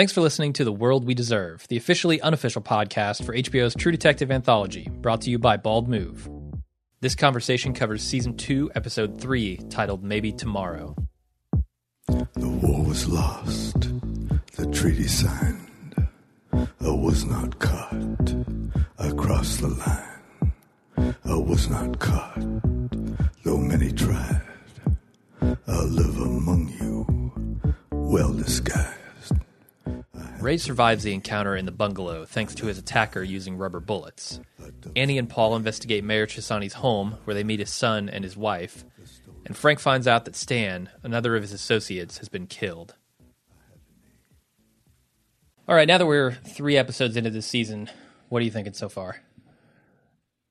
Thanks for listening to The World We Deserve, the officially unofficial podcast for HBO's True Detective anthology, brought to you by Bald Move. This conversation covers season 2, episode 3, titled Maybe Tomorrow. The war was lost, the treaty signed. I was not caught. I crossed the line. I was not caught, though many tried. I live among you, well disguised. Ray survives the encounter in the bungalow thanks to his attacker using rubber bullets. Annie and Paul investigate Mayor Chessani's home, where they meet his son and his wife. And Frank finds out that Stan, another of his associates, has been killed. All right, now that we're three episodes into this season, what are you thinking so far?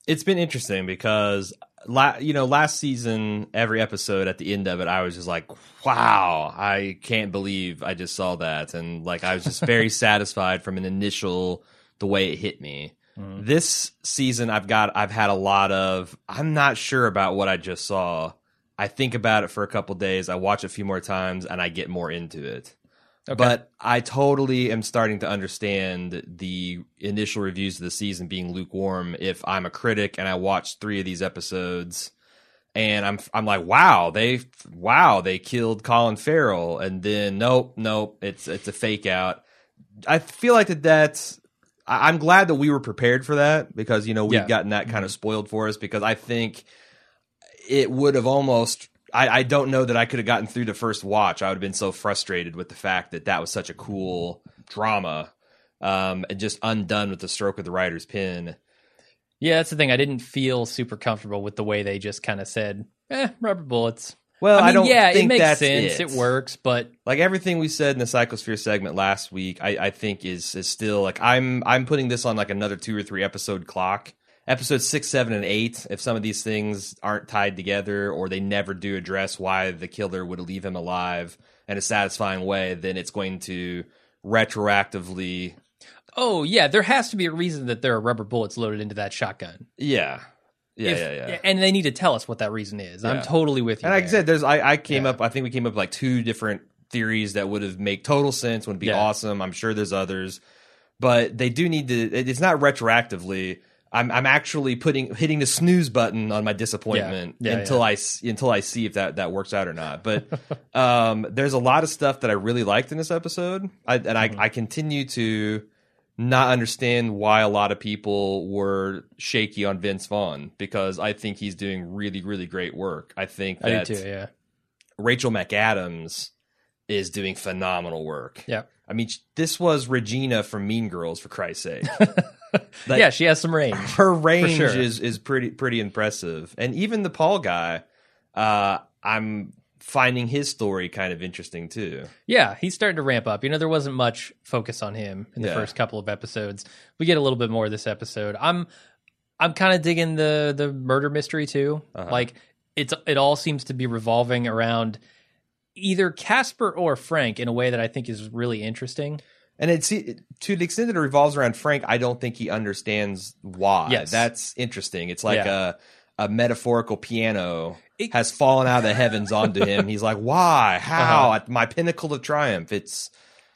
it's been interesting because la- you know last season every episode at the end of it i was just like wow i can't believe i just saw that. And like i was just very satisfied from an initial the way it hit me. Mm-hmm. This season i've got i've had a lot of i'm not sure about what i just saw. I think about it for a couple days i watch a few more times and i get more into it but I totally am starting to understand the initial reviews of the season being lukewarm. If I'm a critic and I watch three of these episodes, and I'm I'm like, wow, they wow they killed Colin Farrell, and then nope, nope, it's it's a fake out. I feel like that that's. I'm glad that we were prepared for that because you know we've Yeah. gotten that kind of mm-hmm. spoiled for us because I think it would have almost I, I don't know that I could have gotten through the first watch. I would have been so frustrated with the fact that that was such a cool drama, um, and just undone with the stroke of the writer's pen. Yeah, that's the thing. I didn't feel super comfortable with the way they just kind of said, eh, rubber bullets. Well, I I, don't yeah, think it makes that's sense. It. It works, but Like everything we said in the Psychosphere segment last week, I, I think is is still like I'm I'm putting this on like another two or three episode clock. Episodes six, seven, and eight. If some of these things aren't tied together, or they never do address why the killer would leave him alive in a satisfying way, then it's going to retroactively oh yeah, there has to be a reason that there are rubber bullets loaded into that shotgun. Yeah. Yeah, If- yeah, yeah. And they need to tell us what that reason is. I'm totally with you. And like I said, there's I, I came Yeah. up I think we came up with like two different theories that would have make total sense, would be Yeah. awesome. I'm sure there's others. But they do need to it's not retroactively. I'm I'm actually putting hitting the snooze button on my disappointment Yeah. Yeah, until yeah. I until I see if that that works out or not. But um there's a lot of stuff that I really liked in this episode. I, and Mm-hmm. I I continue to not understand why a lot of people were shaky on Vince Vaughn because I think he's doing really, really great work. I think I do too. Yeah. Rachel McAdams is doing phenomenal work. Yeah. I mean, this was Regina from Mean Girls, for Christ's sake. Yeah, she has some range. Her range sure. is is pretty pretty impressive, and even the Paul guy, uh, I'm finding his story kind of interesting too. Yeah, he's starting to ramp up. You know, there wasn't much focus on him in the Yeah. first couple of episodes. We get a little bit more this episode. I'm I'm kind of digging the the murder mystery too. Uh-huh. Like it's it all seems to be revolving around either Casper or Frank in a way that I think is really interesting. And it's to the extent that it revolves around Frank, I don't think he understands why. Yes. That's interesting. It's like Yeah. a a metaphorical piano It- has fallen out of the heavens onto him. He's like, why? How? Uh-huh. At my pinnacle of triumph. It's.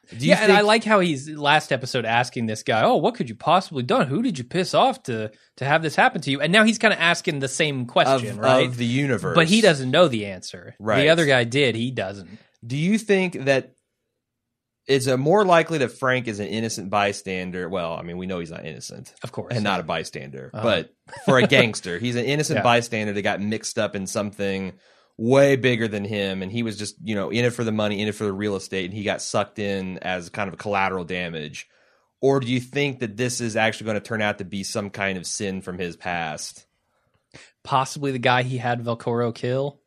Do you yeah, think, and I like how he's last episode asking this guy, "Oh, what could you possibly done? Who did you piss off to to have this happen to you?" And now he's kind of asking the same of, question, right? of the universe, but he doesn't know the answer. Right. The other guy did. He doesn't. Do you think that is it more likely that Frank is an innocent bystander? Well, I mean, we know he's not innocent. Of course. and not a bystander. Uh-huh. But for a gangster, he's an innocent Yeah. bystander that got mixed up in something way bigger than him, and he was just you know in it for the money, in it for the real estate, and he got sucked in as kind of collateral damage. Or do you think that this is actually going to turn out to be some kind of sin from his past? possibly the guy he had Velcoro kill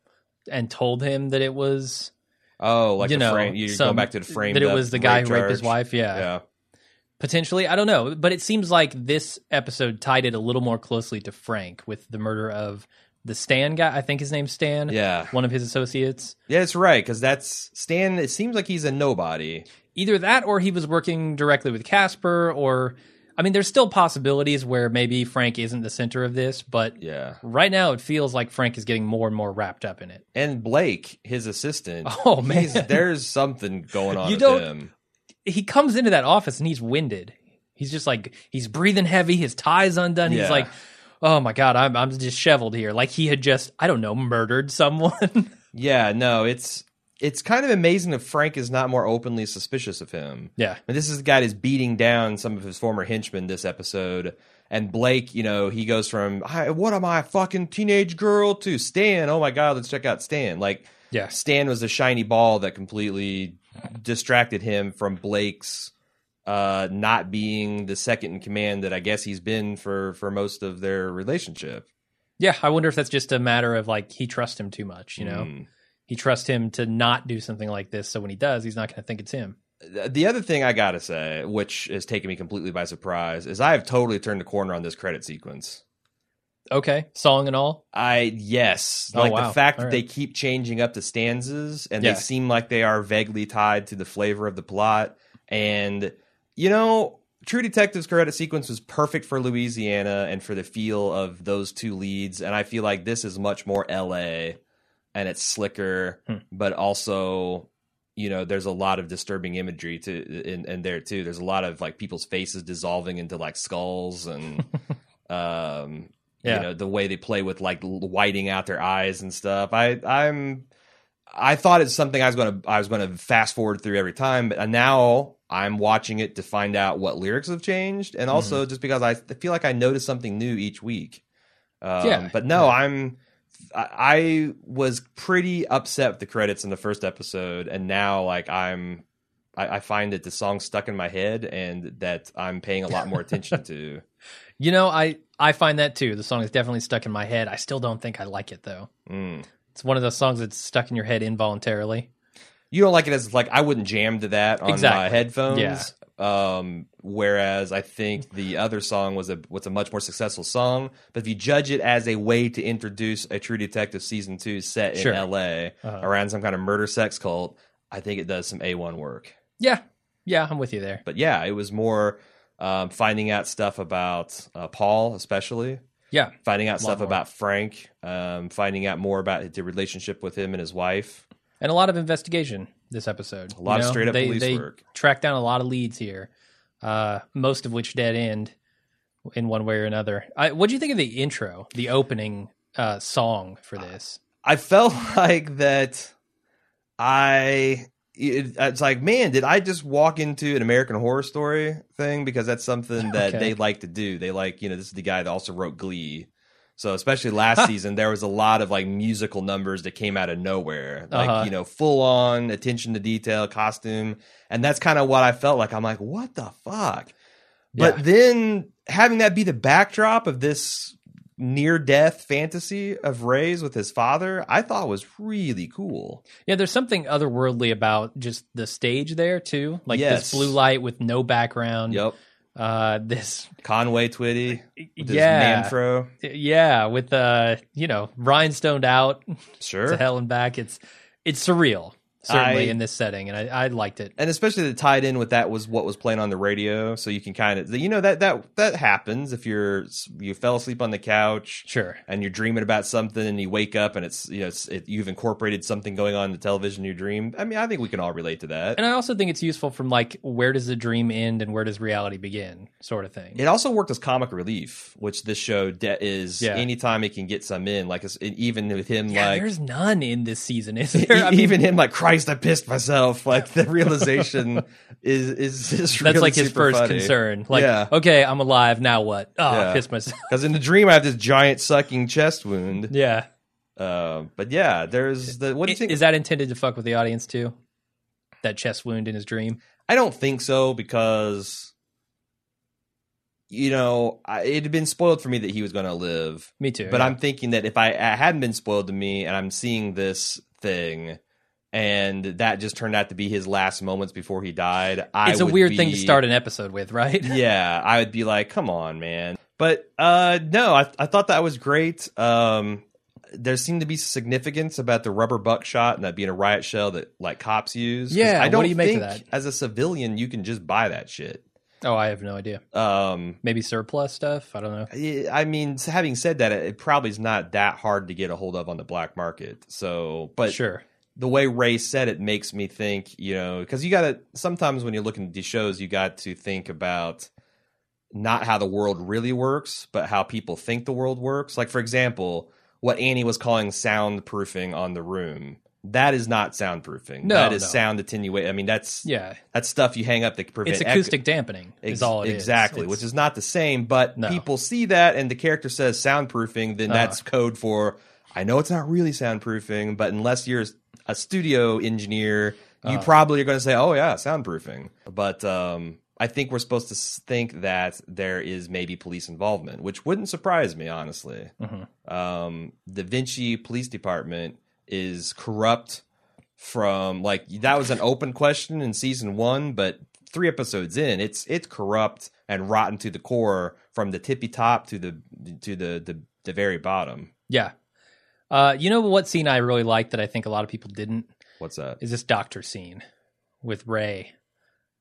and told him that it was Oh, like you know frame. You're some- going back to the frame that it was the guy who raped his wife. Yeah. Yeah. potentially. I don't know, but it seems like this episode tied it a little more closely to Frank with the murder of the Stan guy. I think his name's Stan. Yeah. one of his associates. Yeah, it's right because that's Stan. It seems like he's a nobody. Either that, or he was working directly with Casper, or I mean, there's still possibilities where maybe Frank isn't the center of this, but Yeah, right now it feels like Frank is getting more and more wrapped up in it. and Blake, his assistant. Oh, man. there's something going on You with don't- him. he comes into that office and he's winded. He's just like he's breathing heavy. His tie's undone. He's like, "Oh my god, I'm I'm disheveled here." Like he had just I don't know murdered someone. Yeah, no, it's it's kind of amazing that Frank is not more openly suspicious of him. yeah, And this is the guy that's beating down some of his former henchmen this episode. And Blake, you know, he goes from "Hi, "What am I, a fucking teenage girl?" to Stan. Oh my god, let's check out Stan. Like, yeah, Stan was the shiny ball that completely distracted him from Blake's uh, not being the second in command that I guess he's been for for most of their relationship. yeah. I wonder if that's just a matter of like he trusts him too much. You know, Mm. He trusts him to not do something like this. So when he does, he's not going to think it's him. The other thing I gotta say, which has taken me completely by surprise, is I have totally turned the corner on this credit sequence. Okay, song and all. I yes, Oh, like wow. the fact that All they keep changing up the stanzas and Yeah. they seem like they are vaguely tied to the flavor of the plot. And you know, True Detective's credit sequence was perfect for Louisiana and for the feel of those two leads. And I feel like this is much more L.A. and it's slicker, Hmm. but also. You know, there's a lot of disturbing imagery to in, in there too. There's a lot of like people's faces dissolving into like skulls and um Yeah. you know the way they play with like whiting out their eyes and stuff i i'm i thought it's something i was gonna i was gonna fast forward through every time but now i'm watching it to find out what lyrics have changed and also Mm-hmm. just because i feel like i notice something new each week um, Yeah. but no i'm I, I was pretty upset with the credits in the first episode and now like i'm I, I find that the song stuck in my head and that i'm paying a lot more attention to You know, I I find that too. The song is definitely stuck in my head. I still don't think I like it though. Mm. It's one of those songs that's stuck in your head involuntarily. You don't like it as like I wouldn't jam to that on my Exactly. headphones. Yeah. Um, whereas I think the other song was a was a much more successful song. But if you judge it as a way to introduce a True Detective season two set in Sure. L.A. Uh-huh. around some kind of murder sex cult, I think it does some A one work. Yeah, yeah, I'm with you there. But yeah, it was more um, finding out stuff about uh, Paul, especially Yeah, finding out stuff more. about Frank, um, finding out more about the relationship with him and his wife. and a lot of investigation this episode. A lot of straight up they, police they work. Track down a lot of leads here, uh, most of which dead end in one way or another. What do you think of the intro, the opening uh, song for this? I felt like that I it, it's like man did I just walk into an American horror story thing because that's something that Okay. they like to do they like you know this is the guy that also wrote Glee so especially last season there was a lot of like musical numbers that came out of nowhere like Uh-huh. you know full on attention to detail costume and that's kind of what I felt like I'm like what the fuck but Yeah. then having that be the backdrop of this near death fantasy of Ray's with his father, I thought was really cool. Yeah, there's something otherworldly about just the stage there too, like Yes. this blue light with no background. Yep. Uh, this Conway Twitty yeah, manfro. yeah, with uh, you know, rhinestoned out Sure. to hell and back. It's it's surreal, certainly I- in this setting, and I, I liked it. and especially the tied in with that was what was playing on the radio, so you can kind of you know that that that happens if you're you fell asleep on the couch Sure. and you're dreaming about something and you wake up and it's you know it's, it, you've incorporated something going on in the television in your dream. I mean, I think we can all relate to that. And I also think it's useful from like where does the dream end and where does reality begin, sort of thing. It also worked as comic relief, which this show de- is. Yeah. Anytime it can get some in, like even with him, yeah, like there's none in this season, is there? I mean, even him, like Christ, I pissed myself. Like the realization is is that's really like his first funny. concern. Like, Yeah. okay, I'm alive. Now what? Oh, Yeah. I pissed myself. Because in the dream, I have this giant sucking chest wound. yeah. Uh, but yeah, there's the. What do you think? Is that intended to fuck with the audience too? That chest wound in his dream. I don't think so because. You know, I, it had been spoiled for me that he was going to live. Me too. But yeah. I'm thinking that if I, I hadn't been spoiled to me and I'm seeing this thing and that just turned out to be his last moments before he died, I it's a weird thing to start an episode with, right? Yeah, I would be like, come on, man. But uh no, I I thought that was great. Um there seemed to be significance about the rubber buckshot and that being a riot shell that like cops use. Yeah, I don't do you make of think that? as a civilian you can just buy that shit. Oh, I have no idea. Um Maybe surplus stuff. I don't know. I I mean, having said that, it probably is not that hard to get a hold of on the black market. So, but sure. The way Ray said it makes me think, you know, because you got to sometimes when you're looking at these shows, you got to think about not how the world really works, but how people think the world works. Like, for example, what Annie was calling soundproofing on the room. That is not soundproofing. No, that is no. sound attenuation. I mean, that's Yeah, that's stuff you hang up that prevent it's acoustic dampening. Ex- Is all it is. exactly, It's- which is not the same. But No. people see that, and the character says soundproofing, then Uh-huh. that's code for. I know it's not really soundproofing, but unless you're a studio engineer, you Uh-huh. probably are going to say, "Oh yeah, soundproofing." But um, I think we're supposed to think that there is maybe police involvement, which wouldn't surprise me, honestly. Mhm. Um, the Vinci Police Department is corrupt from like that was an open question in season one, but three episodes in, it's it's corrupt and rotten to the core from the tippy top to the to the the, the very bottom. yeah. Uh, you know what scene I really liked that I think a lot of people didn't What's that? is this doctor scene with Ray,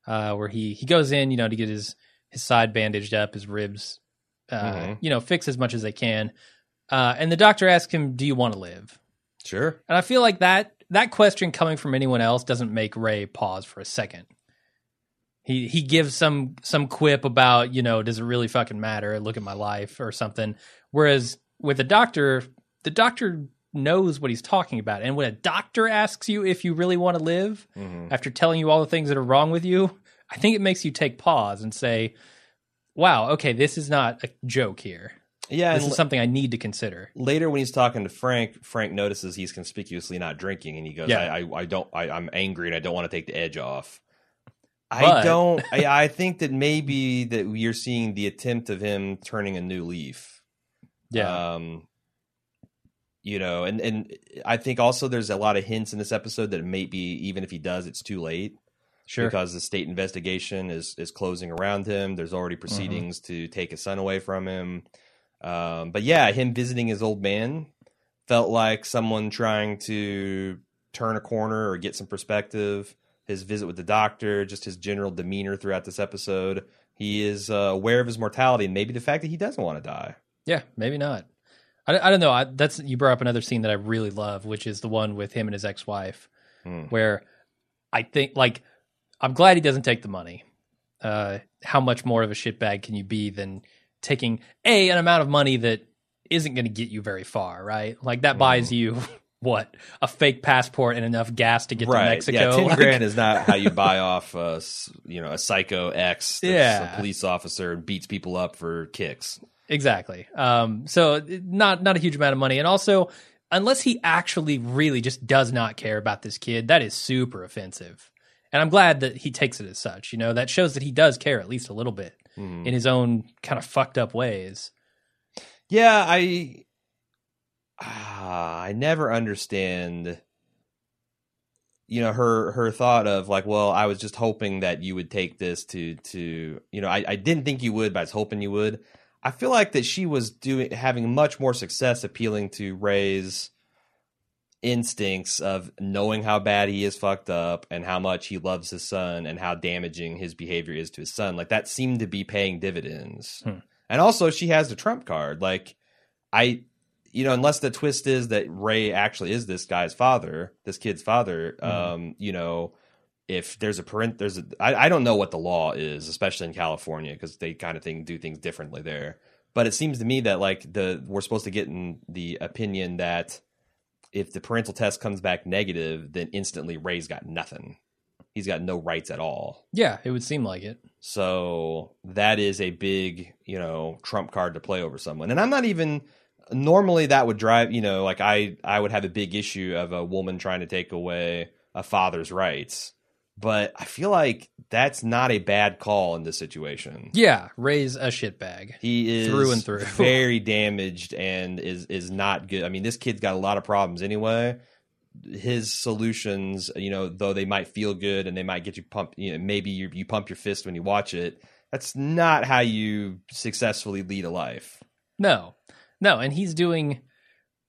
uh, where he he goes in, you know, to get his his side bandaged up, his ribs, uh, Mhm. you know, fix as much as they can, uh, and the doctor asks him, "Do you want to live?" Sure. And I feel like that that question coming from anyone else doesn't make Ray pause for a second. He he gives some some quip about, you know, does it really fucking matter? Look at my life or something. Whereas with a doctor, the doctor knows what he's talking about. And when a doctor asks you if you really want to live Mhm. after telling you all the things that are wrong with you, I think it makes you take pause and say, "Wow, okay, this is not a joke here. Yeah, This is something I need to consider." later when he's talking to Frank, Frank notices he's conspicuously not drinking, and he goes, Yeah. I, I, I don't, I, I'm angry, and I don't want to take the edge off." I don't. I, I think that maybe that you're seeing the attempt of him turning a new leaf. Yeah. Um, you know, and and I think also there's a lot of hints in this episode that it maybe even if he does, it's too late sure. because the state investigation is is closing around him. There's already Mm-hmm. proceedings to take his son away from him. Um, but yeah, him visiting his old man felt like someone trying to turn a corner or get some perspective. His visit with the doctor, just his general demeanor throughout this episode. He is uh, aware of his mortality and maybe the fact that he doesn't want to die. Yeah, maybe not. I, I don't know. I, that's you brought up another scene that I really love, which is the one with him and his ex-wife, Hmm. where I think like I'm glad he doesn't take the money. Uh, how much more of a shitbag can you be than taking a an amount of money that isn't going to get you very far, right? Like that buys you what a fake passport and enough gas to get to Mexico. Yeah, ten Like, grand is not how you buy off, a, you know, a psycho ex that's Yeah. a police officer and beats people up for kicks. Exactly. Um, so not not a huge amount of money, and also unless he actually really just does not care about this kid, that is super offensive. And I'm glad that he takes it as such. You know, that shows that he does care at least a little bit Mhm. in his own kind of fucked up ways. Yeah, I ah, I never understand you know her her thought of like well I was just hoping that you would take this to to you know I, I didn't think you would but I was hoping you would I feel like that she was doing having much more success appealing to Ray's instincts of knowing how bad he is fucked up and how much he loves his son and how damaging his behavior is to his son like that seemed to be paying dividends Hmm. and also she has the trump card like I you know, unless the twist is that Ray actually is this guy's father, this kid's father, Mhm. um, you know, if there's a parent, there's a, I, I don't know what the law is, especially in California, because they kind of thing do things differently there. But it seems to me that like the we're supposed to get in the opinion that if the parental test comes back negative, then instantly Ray's got nothing. He's got no rights at all. Yeah, it would seem like it. So that is a big, you know, trump card to play over someone. And I'm not even normally that would drive, you know, like I I would have a big issue of a woman trying to take away a father's rights. But I feel like that's not a bad call in this situation. Yeah, Ray's a shitbag. He is Through and through. very damaged and is is not good. I mean, this kid's got a lot of problems anyway. His solutions, you know, though they might feel good and they might get you pumped, you know, maybe you you pump your fist when you watch it. That's not how you successfully lead a life. No, no, and he's doing,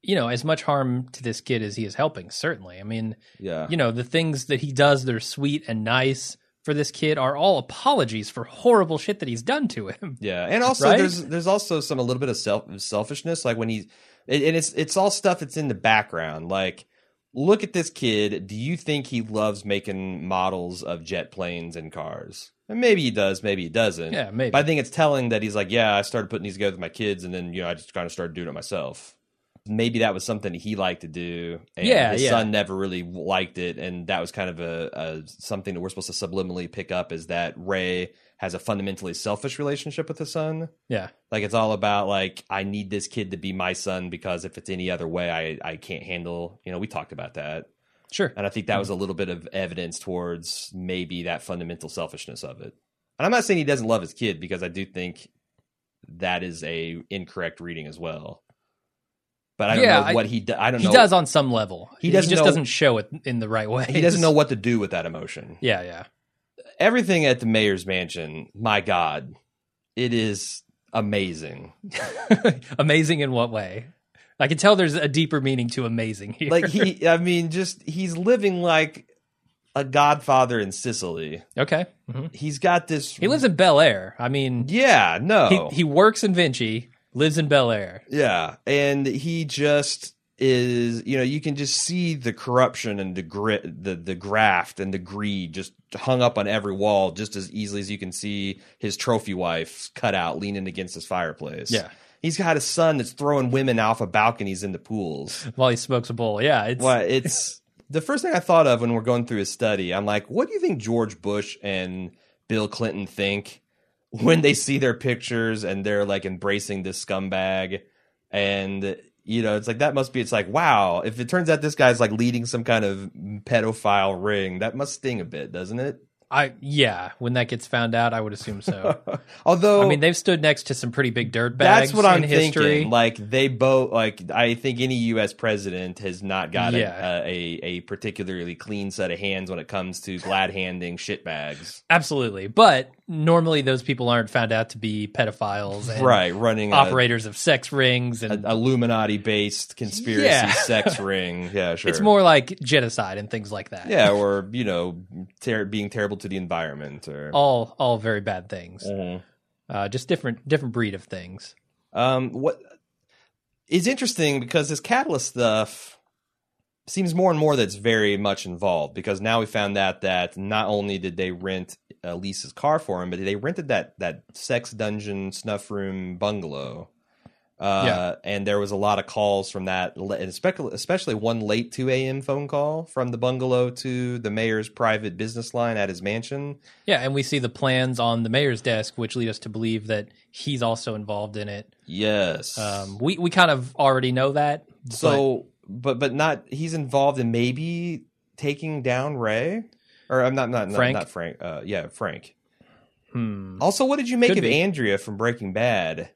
you know, as much harm to this kid as he is helping. Certainly, I mean, Yeah. you know, the things that he does that are sweet and nice for this kid are all apologies for horrible shit that he's done to him. Yeah, and also Right? there's there's also some a little bit of self selfishness, like when he's and and it's it's all stuff that's in the background, like look at this kid. Do you think he loves making models of jet planes and cars? And maybe he does, maybe he doesn't. Yeah, maybe. But I think it's telling that he's like, yeah, I started putting these together with my kids, and then you know I just kind of started doing it myself. Maybe that was something he liked to do, and Yeah, his yeah. son never really liked it, and that was kind of a, a something that we're supposed to subliminally pick up is that Ray has a fundamentally selfish relationship with his son. Yeah. Like it's all about like I need this kid to be my son because if it's any other way, I I can't handle. You know, we talked about that. Sure. And I think that was mm-hmm. a little bit of evidence towards maybe that fundamental selfishness of it. And I'm not saying he doesn't love his kid because I do think that is a incorrect reading as well. But I don't Yeah, know I- what he do- I don't He know. He does on some level. He doesn't just know- doesn't show it in the right way. he doesn't know what to do with that emotion. Yeah, yeah. Everything at the mayor's mansion, my god, it is amazing. amazing in what way? I can tell there's a deeper meaning to amazing here. Like he I mean just he's living like a godfather in Sicily. okay. Mhm. He's got this He lives in Bel Air. I mean, Yeah, no. he, he works in Vinci, lives in Bel Air. Yeah, and he just is, you know, you can just see the corruption and the grit, the the graft and the greed just hung up on every wall, just as easily as you can see his trophy wife cut out leaning against his fireplace. Yeah. he's got a son that's throwing women off of balconies into pools. While he smokes a bowl. Yeah, it's Well, it's the first thing I thought of when we're going through his study. I'm like, what do you think George Bush and Bill Clinton think when they see their pictures and they're like embracing this scumbag? And you know, it's like that must be. It's like, wow, if it turns out this guy's like leading some kind of pedophile ring, that must sting a bit, doesn't it? I yeah. When that gets found out, I would assume so. Although, I mean, they've stood next to some pretty big dirt bags. That's what I'm in thinking. history. Like they both, like I think any U.S. president has not got a- Yeah. a, a a particularly clean set of hands when it comes to glad handing shit bags. Absolutely, but normally those people aren't found out to be pedophiles and Right, running a, operators of sex rings, and a Illuminati based conspiracy Yeah. sex ring. Yeah, sure. it's more like genocide and things like that. yeah, or you know, ter- being terrible to the environment, or all all very bad things. Mhm. Uh, just different different breed of things. Um, what is interesting because this catalyst stuff seems more and more that's very much involved because now we found out that not only did they rent Lisa's car for him, but they rented that that sex dungeon snuff room bungalow. Uh, Yeah. and there was a lot of calls from that, and especially especially one late two a.m. phone call from the bungalow to the mayor's private business line at his mansion. Yeah, and we see the plans on the mayor's desk, which lead us to believe that he's also involved in it. Yes, Um, we we kind of already know that. So, but but not he's involved in maybe taking down Ray, or I'm not not not Frank? not Frank. Uh, yeah, Frank. hmm, Also, what did you make Could of be. Andrea from Breaking Bad?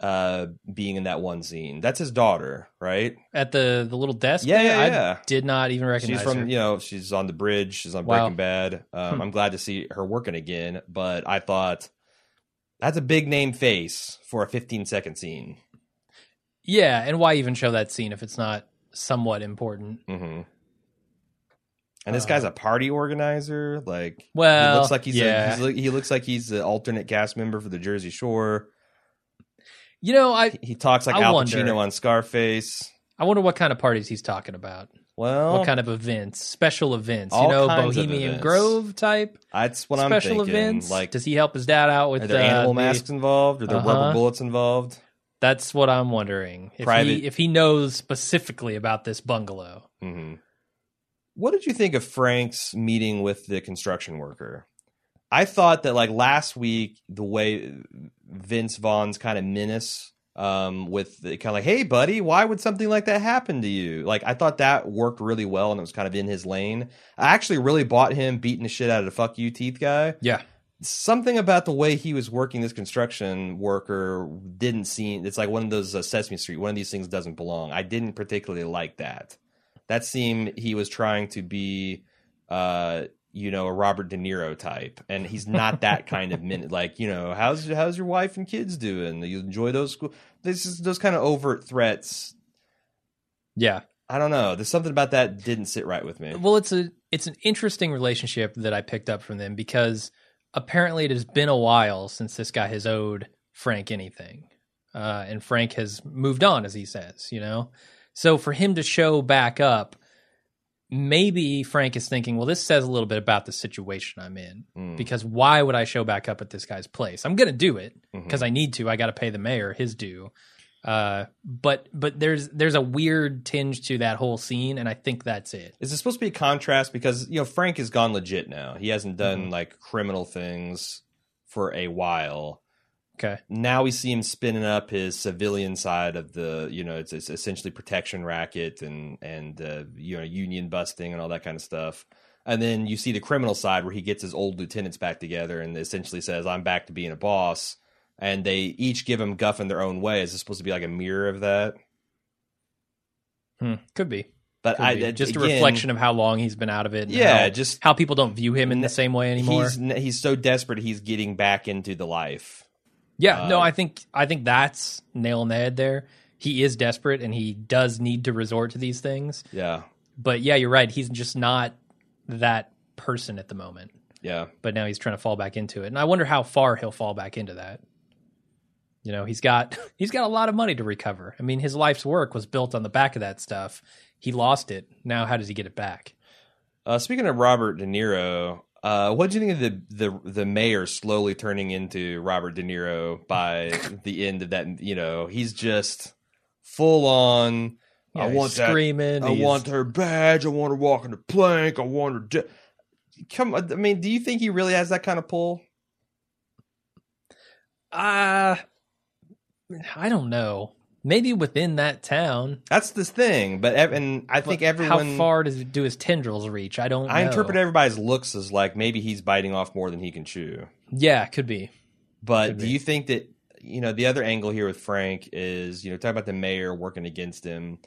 Uh, being in that one scene, that's his daughter, right? at the the little desk, Yeah, there, yeah, I did not even recognize She's from her. you know she's on the bridge. She's on Wow. Breaking Bad. Um, Hmm. I'm glad to see her working again, but I thought that's a big name face for a 15 second scene. Yeah, and why even show that scene if it's not somewhat important? hmm And this Uh, guy's a party organizer. Like, Well, he looks like he's, yeah. a, he's he looks like he's the alternate cast member for the Jersey Shore. You know, I He talks like I Al wonder. Pacino on Scarface. I wonder what kind of parties he's talking about. Well, what kind of events, special events, you know, Bohemian. Grove type that's what special I'm thinking. events. Like, Does he help his dad out with are there uh, animal the- masks involved? Are there Uh-huh. rubber bullets involved? That's what I'm wondering. If Private- he if he knows specifically about this bungalow. hmm What did you think of Frank's meeting with the construction worker? I thought that like last week, the way Vince Vaughn's kind of menace um, with the kind of like, "Hey, buddy, why would something like that happen to you?" Like I thought that worked really well, and it was kind of in his lane. I actually really bought him beating the shit out of the "fuck you" teeth guy. Yeah. Something about the way he was working this construction worker didn't seem. It's like one of those uh, Sesame Street. One of these things doesn't belong. I didn't particularly like that. That seemed he was trying to be, uh, you know, a Robert De Niro type, and he's not that kind of minute. Like, you know, how's how's your wife and kids doing? You enjoy those school? This is those kind of overt threats. Yeah. I don't know. There's something about that didn't sit right with me. Well, it's a it's an interesting relationship that I picked up from them because apparently it has been a while since this guy has owed Frank anything, uh, and Frank has moved on, as he says. You know, so for him to show back up, maybe Frank is thinking, well, this says a little bit about the situation I'm in Mm. because why would I show back up at this guy's place? I'm going to do it because I need to. I got to pay the mayor his due. Uh, but but there's there's a weird tinge to that whole scene, and I think that's it. Is it supposed to be a contrast because you know Frank has gone legit now. He hasn't done Mm-hmm. like criminal things for a while. Okay, Now we see him spinning up his civilian side of the, you know, it's, it's essentially protection racket and and uh, you know union busting and all that kind of stuff. And then you see the criminal side where he gets his old lieutenants back together and essentially says, "I'm back to being a boss." And they each give him guff in their own way. Is this supposed to be like a mirror of that? hmm. could be. But Could I be. just a reflection of how long he's been out of it. and Yeah, how, just how people don't view him in the same way anymore. He's he's so desperate. He's getting back into the life. Yeah, no, Uh, I think I think that's nail on the head there. He is desperate and he does need to resort to these things. Yeah, But yeah, you're right. He's just not that person at the moment. yeah. But now he's trying to fall back into it. And I wonder how far he'll fall back into that. You know, he's got he's got a lot of money to recover. I mean, his life's work was built on the back of that stuff. He lost it. Now how does he get it back? Uh, speaking of Robert De Niro, uh, what do you think of the, the the mayor slowly turning into Robert De Niro by the end of that? You know, he's just full on. Yeah, I he's want that. screaming. I he's- want her badge. I want her walking the plank. I want her. De- Come, I mean, do you think he really has that kind of pull? Uh I don't know. Maybe within that town. That's the thing. But ev- and I think everyone. How far does do his tendrils reach? I don't. I know. interpret everybody's looks as like maybe he's biting off more than he can chew. Yeah, could be. But Could do be. you think that you know the other angle here with Frank is you know talk about the mayor working against him?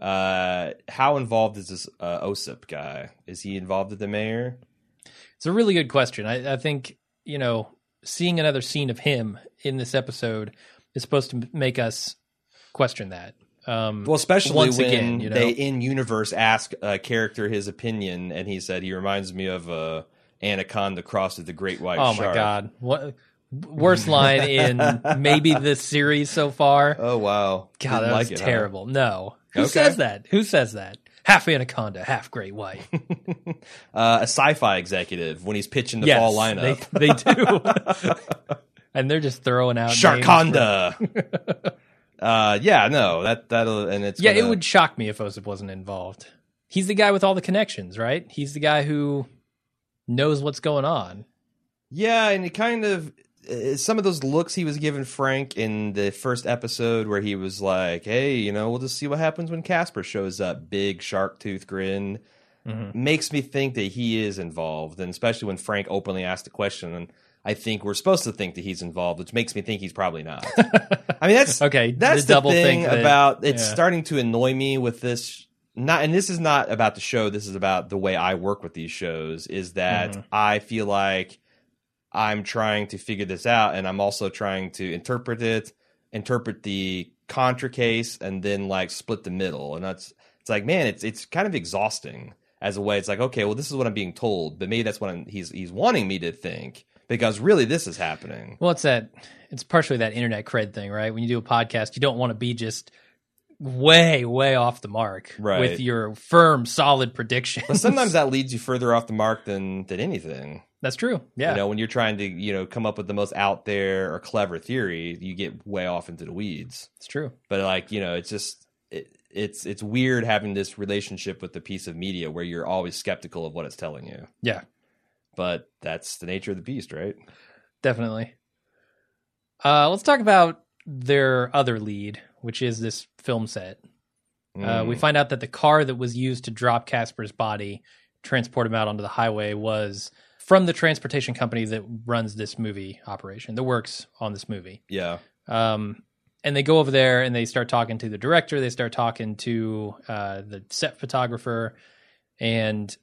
Uh, how involved is this uh, Osip guy? Is he involved with the mayor? It's a really good question. I, I think you know seeing another scene of him in this episode is supposed to make us question that. Um, Well, especially Once when again, you know. they in universe ask a character his opinion, and he said he reminds me of a anaconda crossed with the great white oh shark. my god, what worst line in maybe this series so far? Oh wow! God, Didn't that like was it, huh? terrible. No, who Okay. says that? Who says that? Half anaconda, half great white. uh, a sci-fi executive when he's pitching the yes, fall lineup. They, they do. and they're just throwing out Sharkonda. Uh, yeah, no, that that'll and it's Yeah, it gonna- would shock me if Osip wasn't involved. He's the guy with all the connections, right? He's the guy who knows what's going on. Yeah, and it kind of uh, some of those looks he was giving Frank in the first episode where he was like, "Hey, you know, we'll just see what happens when Casper shows up." Big shark tooth grin makes me think that he is involved, and especially when Frank openly asked the question. I think we're supposed to think that he's involved, which makes me think he's probably not. I mean, that's Okay, That's the the, double thing that- about it's yeah. starting to annoy me with this. Not, and this is not about the show. This is about the way I work with these shows. Is that Mm-hmm. I feel like I'm trying to figure this out, and I'm also trying to interpret it, interpret the contra case, and then like split the middle. And that's it's like, man, it's it's kind of exhausting as a way. It's like, okay, well, this is what I'm being told, but maybe that's what I'm, he's he's wanting me to think because really this is happening. Well, it's that it's partially that internet cred thing, right? When you do a podcast, you don't want to be just way, way off the mark Right. with your firm, solid prediction. But sometimes that leads you further off the mark than than anything. that's true. Yeah. You know, when you're trying to, you know, come up with the most out there or clever theory, you get way off into the weeds. it's true. But like, you know, it's just it, it's it's weird having this relationship with the piece of media where you're always skeptical of what it's telling you. Yeah, But that's the nature of the beast, right? definitely. Uh, let's talk about their other lead, which is this film set. Uh, Mm. we find out that the car that was used to drop Casper's body, transport him out onto the highway, was from the transportation company that runs this movie operation, that works on this movie. yeah. Um, and they go over there and they start talking to the director. They start talking to uh, the set photographer, and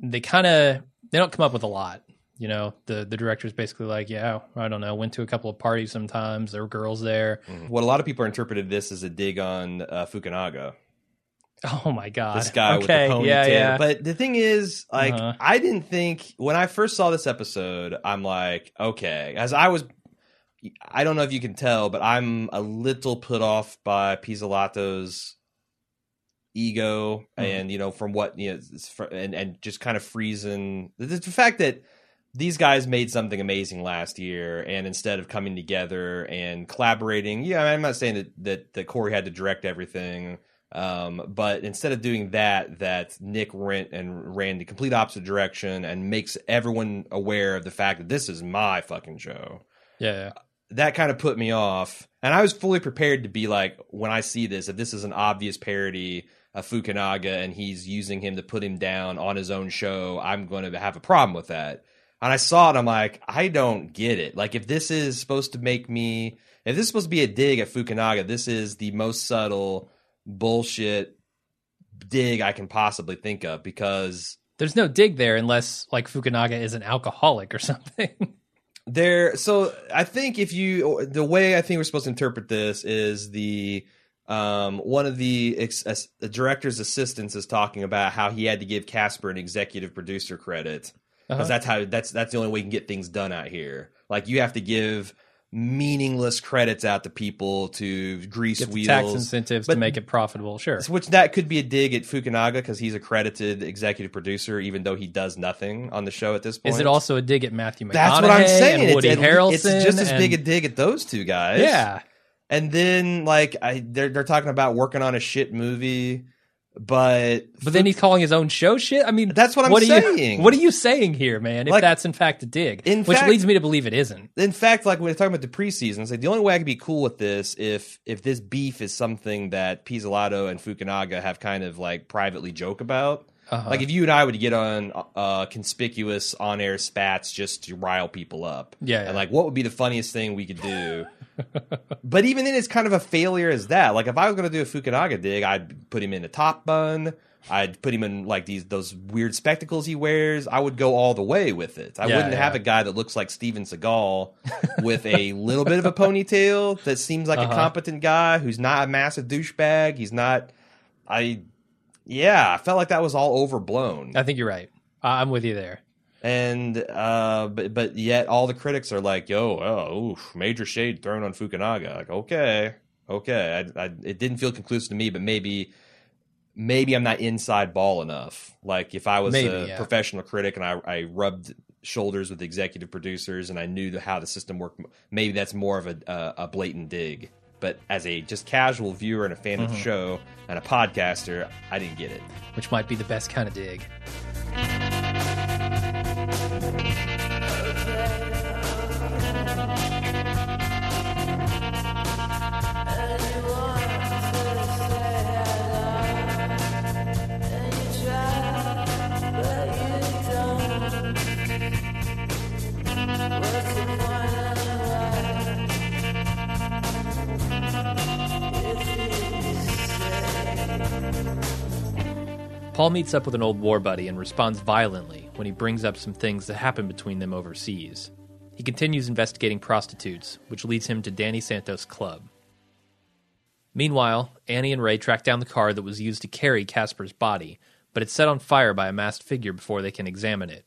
they kind of they don't come up with a lot. You know, the the director's basically like, yeah, I don't know, went to a couple of parties sometimes. There were girls there. What a lot of people interpreted this as a dig on uh, Fukunaga. Oh my god, this guy okay, with the ponytail. yeah, yeah. But the thing is, like, Uh-huh. I didn't think when I first saw this episode, I'm like, okay, as I was. I don't know if you can tell, but I'm a little put off by Pizzolatto's ego Mhm. and you know from what you know fr- and and just kind of freezing the, the fact that these guys made something amazing last year and instead of coming together and collaborating yeah i'm not saying that that, that Cary had to direct everything um, but instead of doing that that nick went and ran the complete opposite direction and makes everyone aware of the fact that this is my fucking show yeah. that kind of put me off. And I was fully prepared to be like, when I see this, if this is an obvious parody of Fukunaga and he's using him to put him down on his own show, I'm going to have a problem with that. And I saw it, I'm like, I don't get it. Like, if this is supposed to make me, if this is supposed to be a dig at Fukunaga, this is the most subtle bullshit dig I can possibly think of because There's no dig there unless like Fukunaga is an alcoholic or something. there so i think if you the way i think we're supposed to interpret this is the um one of the, ex, as, the director's assistants is talking about how he had to give casper an executive producer credit because Uh-huh. that's how that's that's the only way you can get things done out here like you have to give meaningless credits out to people to grease wheels tax incentives to But- make it profitable. Sure. which that could be a dig at Fukunaga because he's accredited executive producer, even though he does nothing on the show at this point. Is it also a dig at Matthew McConaughey That's what I'm saying. and Woody it's, Harrelson? it's just as and- big a dig at those two guys. yeah. And then like I, they're they're talking about working on a shit movie, but But then he's calling his own show shit. I mean, That's what I'm what Are saying. you, what are you saying here, man? If Like- that's in fact a dig, In which fact- leads me to believe it isn't. in fact, like when we're talking about the preseason, it's like the only way I could be cool with this if if this beef is something that Pizzolatto and Fukunaga have kind of like privately joke about. Uh-huh. Like if you and I would get on uh, conspicuous on-air spats just to rile people up, Yeah, yeah. and like what would be the funniest thing we could do? but even then, it's kind of a failure as that. Like if I was going to do a Fukunaga dig, I'd put him in a top bun. I'd put him in like these those weird spectacles he wears. I would go all the way with it. I Yeah, wouldn't yeah. have a guy that looks like Steven Seagal with a little bit of a ponytail that seems like Uh-huh. a competent guy who's not a massive douchebag. He's not. I yeah, I felt like that was all overblown. I think you're right. I- I'm with you there. and uh but but yet all the critics are like yo oh oof, major shade thrown on fukunaga like okay okay I, I, it didn't feel conclusive to me but maybe maybe i'm not inside ball enough like if i was Maybe, a yeah. professional critic and I, I rubbed shoulders with executive producers and i knew how the system worked maybe that's more of a, a, a blatant dig but as a just casual viewer and a fan Mm-hmm. of the show and a podcaster i didn't get it Which might be the best kind of dig. Paul meets up with an old war buddy and responds violently when he brings up some things that happened between them overseas. He continues investigating prostitutes, which leads him to Danny Santos' club. Meanwhile, Annie and Ray track down the car that was used to carry Casper's body, but it's set on fire by a masked figure before they can examine it.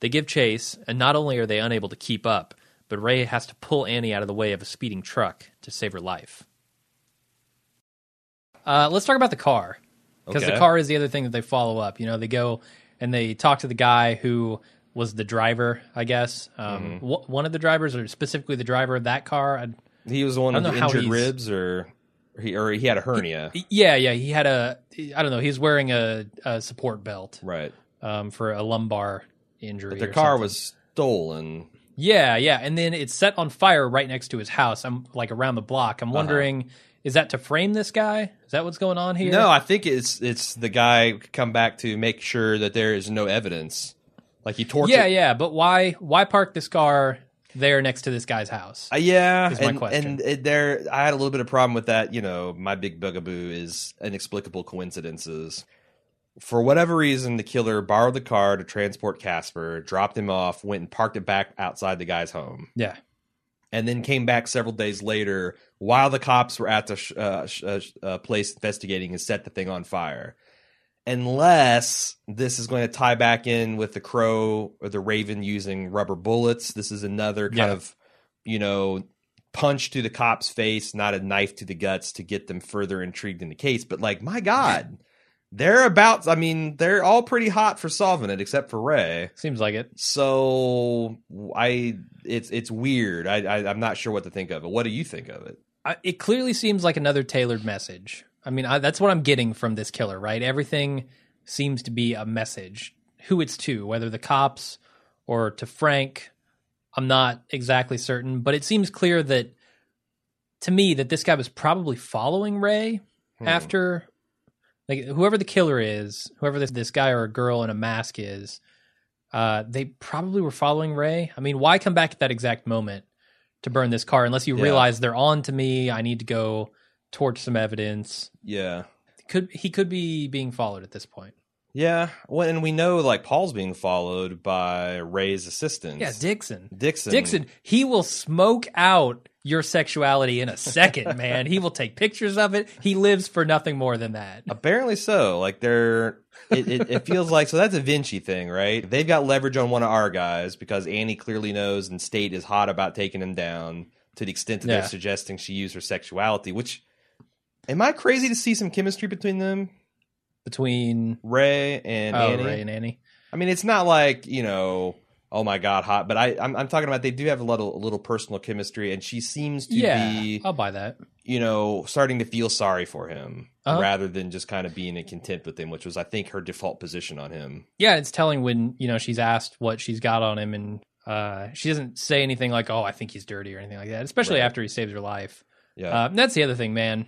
They give chase, and not only are they unable to keep up, but Ray has to pull Annie out of the way of a speeding truck to save her life. Uh, let's talk about the car because the car is the other thing that they follow up. You know, they go and they talk to the guy who was the driver, I guess. Um, Mm-hmm. wh- one of the drivers, or specifically the driver of that car. I, he was the one with don't know how injured ribs or he or he had a hernia yeah, yeah, he had a. I don't know. He's wearing a, a support belt right um, for a lumbar injury. But or car something. was stolen. Yeah, yeah, and then it's set on fire right next to his house. I'm like around the block. Uh-huh. I'm wondering, is that to frame this guy? Is that what's going on here? No, I think it's it's the guy come back to make sure that there is no evidence. Like he tortured. Yeah, yeah, but why? Why park this car there next to this guy's house? Uh, yeah, Is my and, question. and it, there, I had a little bit of problem with that. You know, my big bugaboo is inexplicable coincidences. For whatever reason, the killer borrowed the car to transport Casper, dropped him off, went and parked it back outside the guy's home. yeah, and then came back several days later while the cops were at the sh- uh, sh- uh, uh, place investigating and set the thing on fire. Unless this is going to tie back in with the crow or the raven using rubber bullets, this is another kind Yeah. of, you know, punch to the cop's face, not a knife to the guts to get them further intrigued in the case. But like, my God, they're about. I mean, they're all pretty hot for solving it, except for Ray. Seems like it. So I, it's it's weird. I, I I'm not sure what to think of it. What do you think of it? I, it clearly seems like another tailored message. I mean, I, that's what I'm getting from this killer, right? Everything seems to be a message. Who it's to, whether the cops or to Frank, I'm not exactly certain, but it seems clear that to me that this guy was probably following Ray Hmm. after like whoever the killer is, whoever this this guy or a girl in a mask is, uh, they probably were following Ray. I mean, why come back at that exact moment to burn this car unless you Yeah. realize they're on to me? I need to go torch some evidence. Yeah. Could he could be being followed at this point? Yeah, well, and we know like Paul's being followed by Ray's assistant. Yeah, Dixon. Dixon. Dixon, he will smoke out your sexuality in a second, man. He will take pictures of it. He lives for nothing more than that. Apparently so. Like they're, it, it, it feels like so. That's a Vinci thing, right? They've got leverage on one of our guys because Annie clearly knows, and State is hot about taking him down to the extent that Yeah. they're suggesting she use her sexuality. Which, am I crazy to see some chemistry between them, Between Ray and oh, Annie? Ray and Annie. I mean, it's not like you know, oh my god, hot. But I, I'm, I'm talking about they do have a little, a little personal chemistry, and she seems to Yeah, be, I'll buy that. you know, starting to feel sorry for him Uh-huh. rather than just kind of being in contempt with him, which was, I think, her default position on him. Yeah, it's telling when you know she's asked what she's got on him, and uh, she doesn't say anything like, "Oh, I think he's dirty" or anything like that. Especially Right. after he saves her life. Yeah, Uh, that's the other thing, man.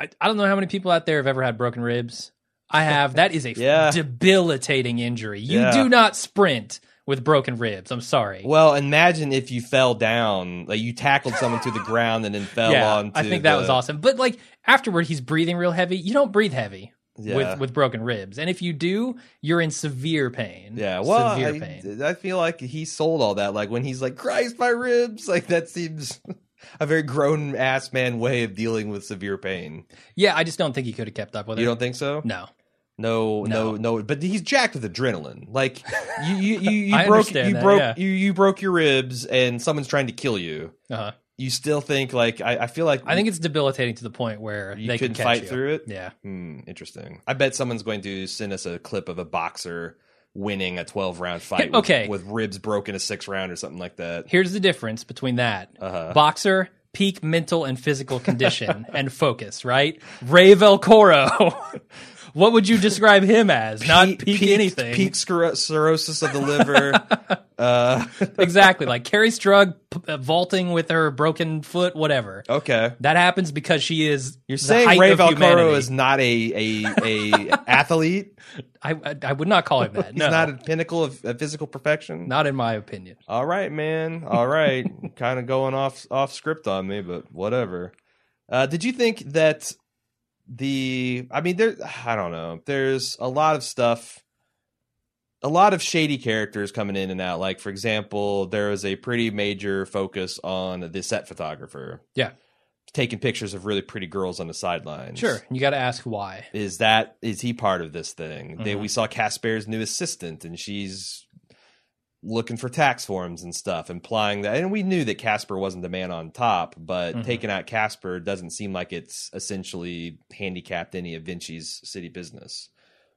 I, I don't know how many people out there have ever had broken ribs. I have. That is a Yeah. debilitating injury. You Yeah. do not sprint with broken ribs. I'm sorry. well, imagine if you fell down, like you tackled someone to the ground and then fell yeah, onto. I think that the- was awesome. But like afterward, he's breathing real heavy. You don't breathe heavy Yeah. with with broken ribs, and if you do, you're in severe pain. Yeah, well, severe I, pain. I feel like he sold all that. Like when he's like, "Christ, my ribs!" Like that seems a very grown ass man way of dealing with severe pain. Yeah, I just don't think he could have kept up with You it. You don't think so? No. No, no, No. no. But he's jacked with adrenaline. Like you, you, you, you broke, you that, broke, yeah. you, you broke your ribs, and someone's trying to kill you. Uh-huh. You still think like I, I feel like I think it's debilitating to the point where You they couldn't can fight you. through it? Yeah. Hmm, interesting. I bet someone's going to send us a clip of a boxer winning a twelve round fight. with- Okay. with, ribs broken a six round or something like that. Here's the difference between that Uh-huh. boxer, peak mental and physical condition and focus, right? Ray Velcoro. what would you describe him as? Not peak, peak- anything. Peak cirrhosis of the liver. uh, exactly. Like Kerri Strug p- uh, vaulting with her broken foot, whatever. okay. That happens because she is. You're saying Ray humanity. is not a a, a athlete? I, I I would not call him that. He's no, not a pinnacle of, of physical perfection. not in my opinion. All right, man. All right. kind of going off off script on me, but whatever. Uh, did you think that the? I mean, there. I don't know. There's a lot of stuff. A lot of shady characters coming in and out. Like, for example, there was a pretty major focus on the set photographer Yeah, taking pictures of really pretty girls on the sidelines. sure. You got to ask why. Is that is he part of this thing? They, Mhm. we saw Casper's new assistant, and she's looking for tax forms and stuff, implying that. And we knew that Casper wasn't the man on top, but Mhm. taking out Casper doesn't seem like it's essentially handicapped any of Vinci's city business.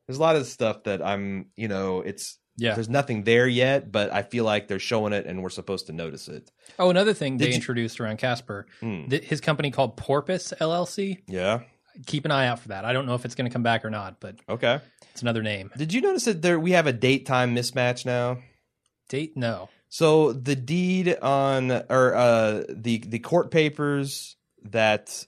There's a lot of stuff that I'm, you know, it's Yeah. there's nothing there yet, but I feel like they're showing it, and we're supposed to notice it. Oh, another thing Did they you- introduced around Casper, Hmm. th- his company called Porpoise LLC. Yeah. Keep an eye out for that. I don't know if it's going to come back or not, but Okay. it's another name. Did you notice that there we have a date time mismatch now? Date? No. So the deed on or uh the the court papers that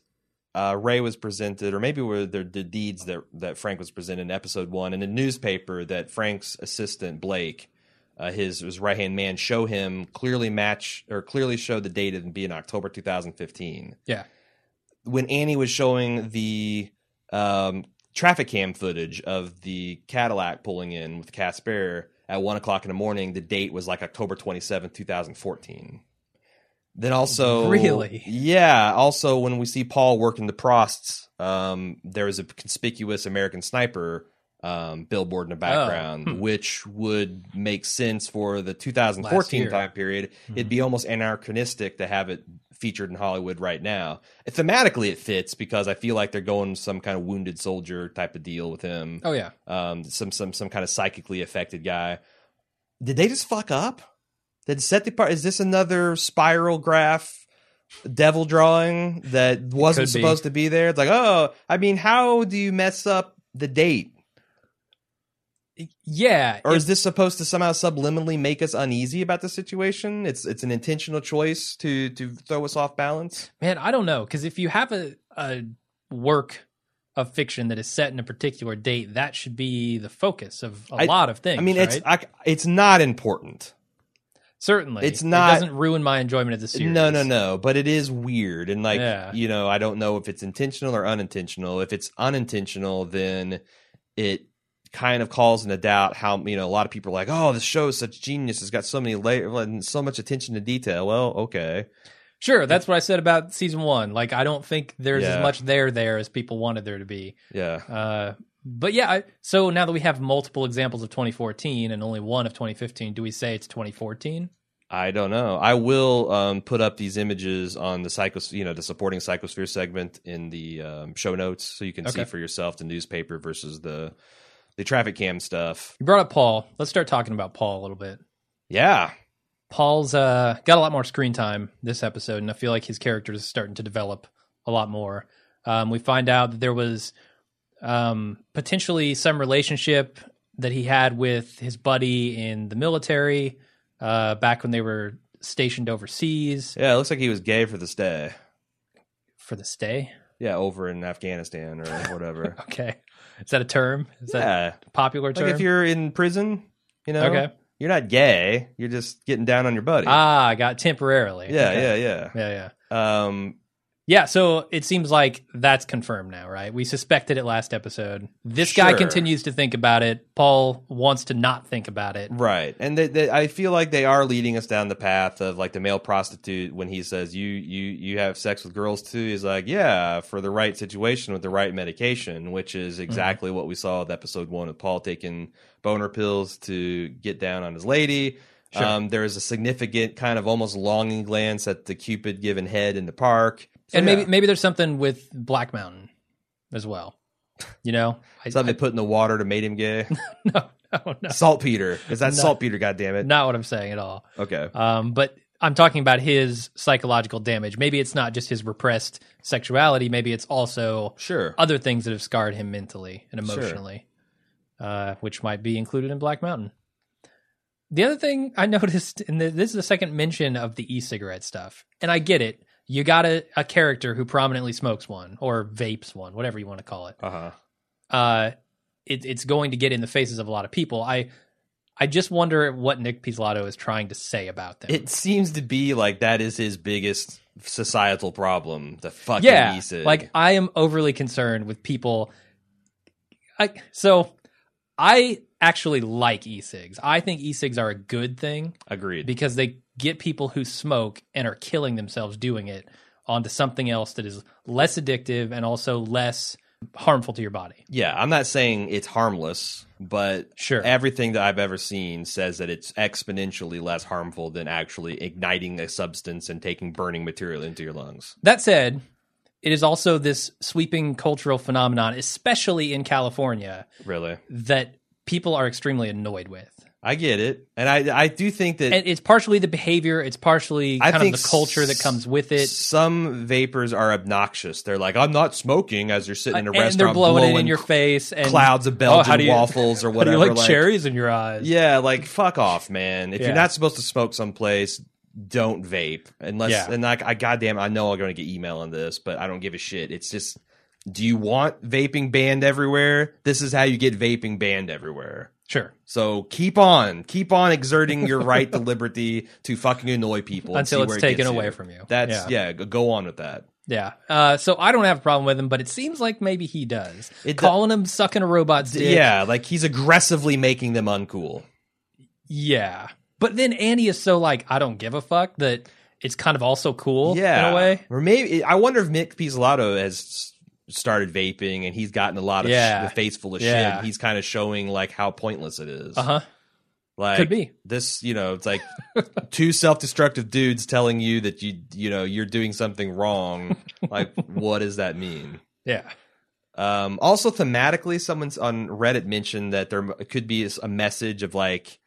uh Ray was presented, or maybe were the, the deeds that that Frank was presented in episode one, and the newspaper that Frank's assistant Blake, uh, his his right hand man, show him clearly match or clearly show the date and be in October 2015. Yeah. When Annie was showing the um, traffic cam footage of the Cadillac pulling in with Casper at one o'clock in the morning. The date was like October 27th, 2014. Then also, Really? yeah. Also, when we see Paul working the prosts, um, there is a conspicuous American sniper um, billboard in the background, hmm. which would make sense for the 2014 time period. It'd be almost anachronistic to have it featured in Hollywood right now. Thematically, it fits because I feel like they're going some kind of wounded soldier type of deal with him. Oh yeah. Um, some some some kind of psychically affected guy. Did they just fuck up? Did set the part? Is this another spiral graph? Devil drawing that wasn't supposed to be there. It's like, oh, I mean, how do you mess up the date? Yeah. Or it- is this supposed to somehow subliminally make us uneasy about the situation? It's it's an intentional choice to to throw us off balance. Man, I don't know because if you have a, a work of fiction that is set in a particular date, that should be the focus of a I- lot of things. I mean, right? it's I, it's not important. certainly it's It not- doesn't ruin my enjoyment of the series. No, no, no. But it is weird, and like Yeah. you know, I don't know if it's intentional or unintentional. If it's unintentional, then it kind of calls into doubt how you know a lot of people are like, oh, this show is such genius. It's got so many layers and so much attention to detail. Well, okay, Sure, that's what I said about season one. Like, I don't think there's Yeah. as much there there as people wanted there to be. yeah. Uh, but yeah, I, so now that we have multiple examples of 2014 and only one of 2015, do we say it's 2014? I don't know. I will um, put up these images on the psychos, you know, the supporting psychosphere segment in the um, show notes, so you can see for yourself the newspaper versus the the traffic cam stuff. You brought up Paul. Let's start talking about Paul a little bit. Yeah, Paul's uh, got a lot more screen time this episode, and I feel like his character is starting to develop a lot more. Um, we find out that there was um, potentially some relationship that he had with his buddy in the military uh, back when they were stationed overseas yeah. It looks like he was gay for the stay. for the stay. Yeah, over in Afghanistan or whatever. Okay, is that a term? Is that yeah, a popular term? like if you're in prison, you know, Okay. you're not gay. You're just getting down on your buddy. ah, I got temporarily. yeah, Okay. yeah, yeah, yeah. yeah. Um, Yeah, so it seems like that's confirmed now, right? We suspected it last episode. This guy continues to think about it. Paul wants to not think about it. Right, and they, they, I feel like they are leading us down the path of like the male prostitute when he says you you you have sex with girls too. He's like, yeah, for the right situation with the right medication, which is Mm-hmm. exactly what we saw with episode one of Paul taking boner pills to get down on his lady. Sure. Um, there is a significant kind of almost longing glance at the Cupid given head in the park, So, and maybe yeah. maybe there's something with Black Mountain as well. You know? I, something they put in the water to make him gay. no, no, no. Saltpeter, is that No. saltpeter? God damn it! Not what I'm saying at all. Okay, Um, but I'm talking about his psychological damage. Maybe it's not just his repressed sexuality. Maybe it's also sure. other things that have scarred him mentally and Sure. emotionally, uh, which might be included in Black Mountain. The other thing I noticed, and this is the second mention of the e-cigarette stuff, and I get it. You got a, a character who prominently smokes one or vapes one, whatever you want to call it. Uh huh. Uh, it. It's going to get in the faces of a lot of people. I, I just wonder what Nick Pizzolatto is trying to say about them. It seems to be like that is his biggest societal problem. The fucking yeah, e-cig. like I am overly concerned with people. I so I actually like e-cigs. I think e-cigs are a good thing agreed. because they get people who smoke and are killing themselves doing it onto something else that is less addictive and also less harmful to your body. yeah, I'm not saying it's harmless, but Sure. everything that I've ever seen says that it's exponentially less harmful than actually igniting a substance and taking burning material into your lungs. That said, it is also this sweeping cultural phenomenon, especially in California, Really, that people are extremely annoyed with. I get it, and I I do think that and it's partially the behavior it's partially I kind of think the culture that comes with it some vapors are obnoxious. They're like, I'm not smoking as you're sitting in a uh, and restaurant, they're blowing, it in your face and clouds of Oh, Belgian do you- waffles or whatever. you like, cherries in your eyes Yeah, like fuck off, man. If Yeah. you're not supposed to smoke someplace, don't vape. Unless Yeah. and like I goddamn I know I'm gonna get email on this, but I don't give a shit. It's just do you want vaping banned everywhere? This is how you get vaping banned everywhere. Sure So keep on, keep on exerting your right to liberty to fucking annoy people Until it's it taken gets away you. from you. That's Yeah. yeah. go- on with that. yeah uh, so i don't have a problem with him but it seems like maybe he does It calling him sucking a robot's dick Yeah, like he's aggressively making them uncool. yeah but then annie is so like i don't give a fuck that it's kind of also cool yeah, in a way Or maybe I wonder if Nick Pizzolatto has started vaping and he's gotten a lot of Yeah. sh- the face full of Yeah. shit. He's kind of showing like how pointless it is. uh-huh Like Could be. this, you know, it's like two self-destructive dudes telling you that you, you know, you're doing something wrong. like, what does that mean? Yeah. Um, also, thematically, someone's on Reddit mentioned that there could be a message of like